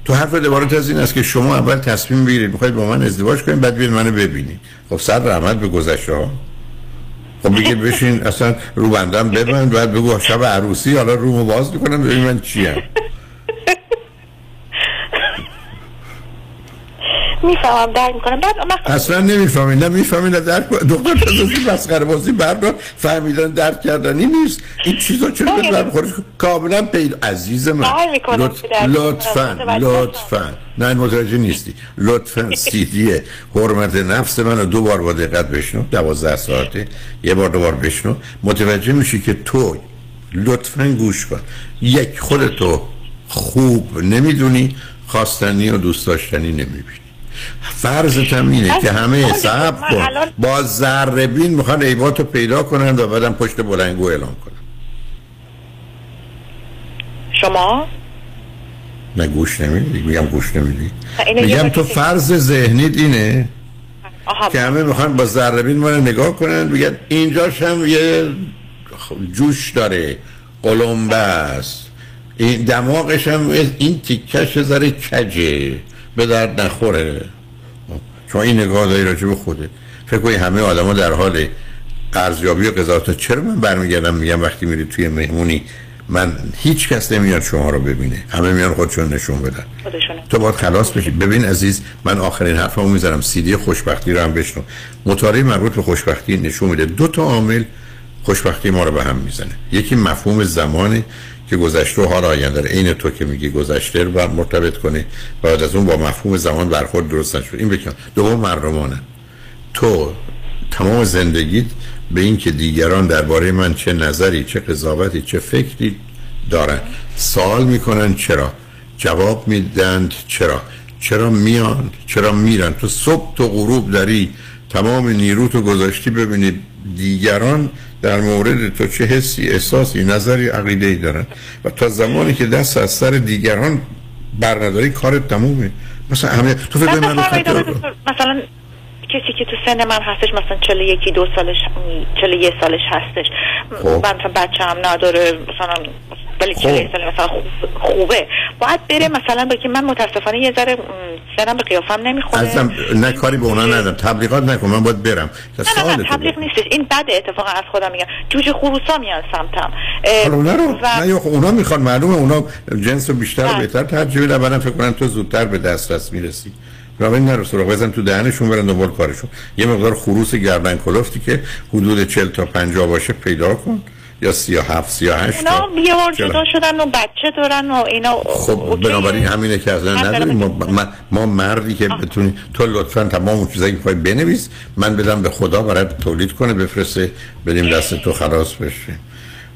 تو حرف عبارت از این است که شما اول تصمیم بگیرید می‌خواید با من ازدواج کنید بعد بیاید منو ببینید. خب صد رحمت به گذشته ها. خب بگید بشین اصلا رو بندم ببند بعد بگو شب عروسی حالا رومو باز می‌کنم ببین من چیم. می‌فهمم درک می‌کنم. بعد من اصلا نمی‌فهمید نه می‌فهمید نه درک. دکتر تزوزی مسخره بازی بردار. فهمیدن درک کردنی نیست. این چیزا چرا به در خودش کاملا پیدا عزیز من. لطفا. متوجه لطفا. نه متوجه نیستی. لطفا سیدی حرمت نفس من رو دو بار با دقت بشنو. دوازده ساعته. یه بار دو بار بشنو. متوجه میشی که تو لطفا گوش کن. یک خودتو خوب نمی‌دونی خواستنی و دوست داشتنی نمی‌بینی. فرضت هم اینه که همه صبر کن. با ذره بین می‌خوان عیباتو پیدا کنن و بعدم پشت بلنگو اعلام کنن شما؟ نه گوش نمیدی. میگم گوش نمیدی. یه میگم تو فرض ذهنیت اینه آها. که همه می‌خوان با ذره بین ما رو نگاه کنن بگن اینجاش هم یه جوش داره قلمبه است. این دماغش هم این تیکش ذره کجه. به درد نخوره. چون این نگاه داری راجع به خوده فکر کنی همه آدما در حال ارزیابی و قضاوت چرا من برمیگردم میگم وقتی میری توی مهمونی من هیچ کس نمیاد شما رو ببینه. همه میان خودشون نشون بدن. خودشونه تو باید خلاص بشی. ببین عزیز من آخرین حرفمو می‌ذارم سیدی خوشبختی رو هم بشنو. مطالعه مربوط به خوشبختی نشون میده. دو تا عامل خوشبختی ما رو به هم می‌زنه. یکی مفهوم زمانه که گذشته و حال آینده رو. عین تو که میگی گذشته رو بر مرتبط کنه و بعد از اون با مفهوم زمان برخورد درست نشد. این بکن. دوم مردمانه. تو تمام زندگیت به این که دیگران درباره من چه نظری چه قضاوتی چه فکری دارن سوال می‌کنن چرا؟ جواب میدند چرا؟ چرا میان؟ چرا میرن؟ تو صبح تو غروب داری تمام نیروتو گذاشتی ببینید دیگران در مورد تو چه حسی احساسی نظری عقیده ای دارن؟ و تا زمانی که دست از سر دیگران برنداری کارت تمومه. مثلا همه تو فکر من مثلا کسی که تو سن من هستش مثلا 41 دو سالش 41 سالش هستش. خب. من مثلا بچه هم نداره مثلا ولی 41 سال مثلا خوب- خوبه. باید بره مثلا بگه من متاسفانه یه ذره م، سنم به قیافم نمی‌خوره. ازم نه کاری به اونا ندارم. تبلیغات نکن من باید برم. نه نه نه تبلیغ نیستش. این بده اتفاقا از خودم میگم. جوجه خروسا میان سمتم. اونا رو؟ و نه خب اونا می‌خوان معلومه اونا جنس رو بیشتر و بله. بهتر ترجیح بدن بعدم فکر کنن تو زودتر به دسترس می‌رسی. بنابراین نرو سراغ. بزن تو دهنشون برن دنبال کارشون. یه مقدار خروس گردن کلفتی که حدود 40 تا 50 باشه پیدا کن. یا 37 38 اونا؟ جدا شدن و بچه دارن و اینا خب بنابراین همینه که اصلا نداریم ما, ما, مردی که بتونی تو لطفا تمام اون چیزایی که بنویس من بدم به خدا برای تولید کنه بفرسته بدیم دست تو خلاص بشه.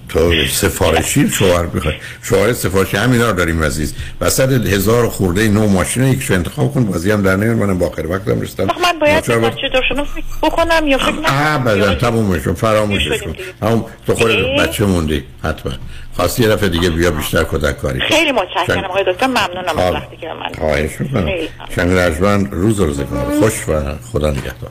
تو سفارشی شوهر بخوای شوهر سفارشی همینا رو داریم عزیز. وسط هزار خورده نو ماشین یکشو انتخاب کن بازی هم در نمیاد منم با آخر وقتم رسیدم. من باید دارشون رو فکر بکنم یا فکر نکنم. ابدا تمومش کن فراموشش کن. همون تو خود. بچه موندی حتما. خواستی یه دفعه دیگه بیا بیشتر کدک کاری خیلی متشکرم آقای دکتر. ممنونم از حال. وقتی که به من خواهش می‌کنم. شنگ رجمن روز و روزگار. خوش و خدا نگهدار.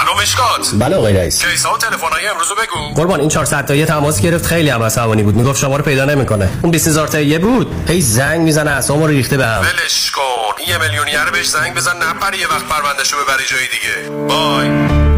الو مشکات بله آقای رئیس. کیسا و تلفن‌های امروزو بگو. قربان این 400 تایی تماس گرفت خیلی هم عصبانی بود. می‌گفت شما رو پیدا نمی‌کنه. اون 20000 تایی بود. هی زنگ می‌زنه اعصابمو رو ریخته بهم ولش کن. یه میلیونیر بهش زنگ بزن نپره یه وقت پروندهشو ببری جای دیگه. Bye.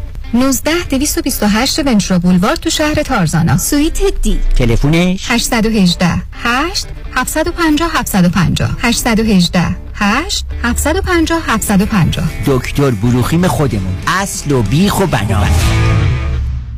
19 228 ونچرا بولوار تو شهر تارزانا. سویت دی. تلفنش 818 8 750 750 818 8 750 750 دکتر بروخیم خودمون. اصل و بیخ و بنا.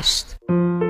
podcast.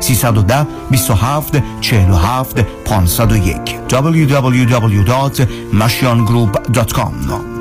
310 27 47 501 www.mashiangroup.com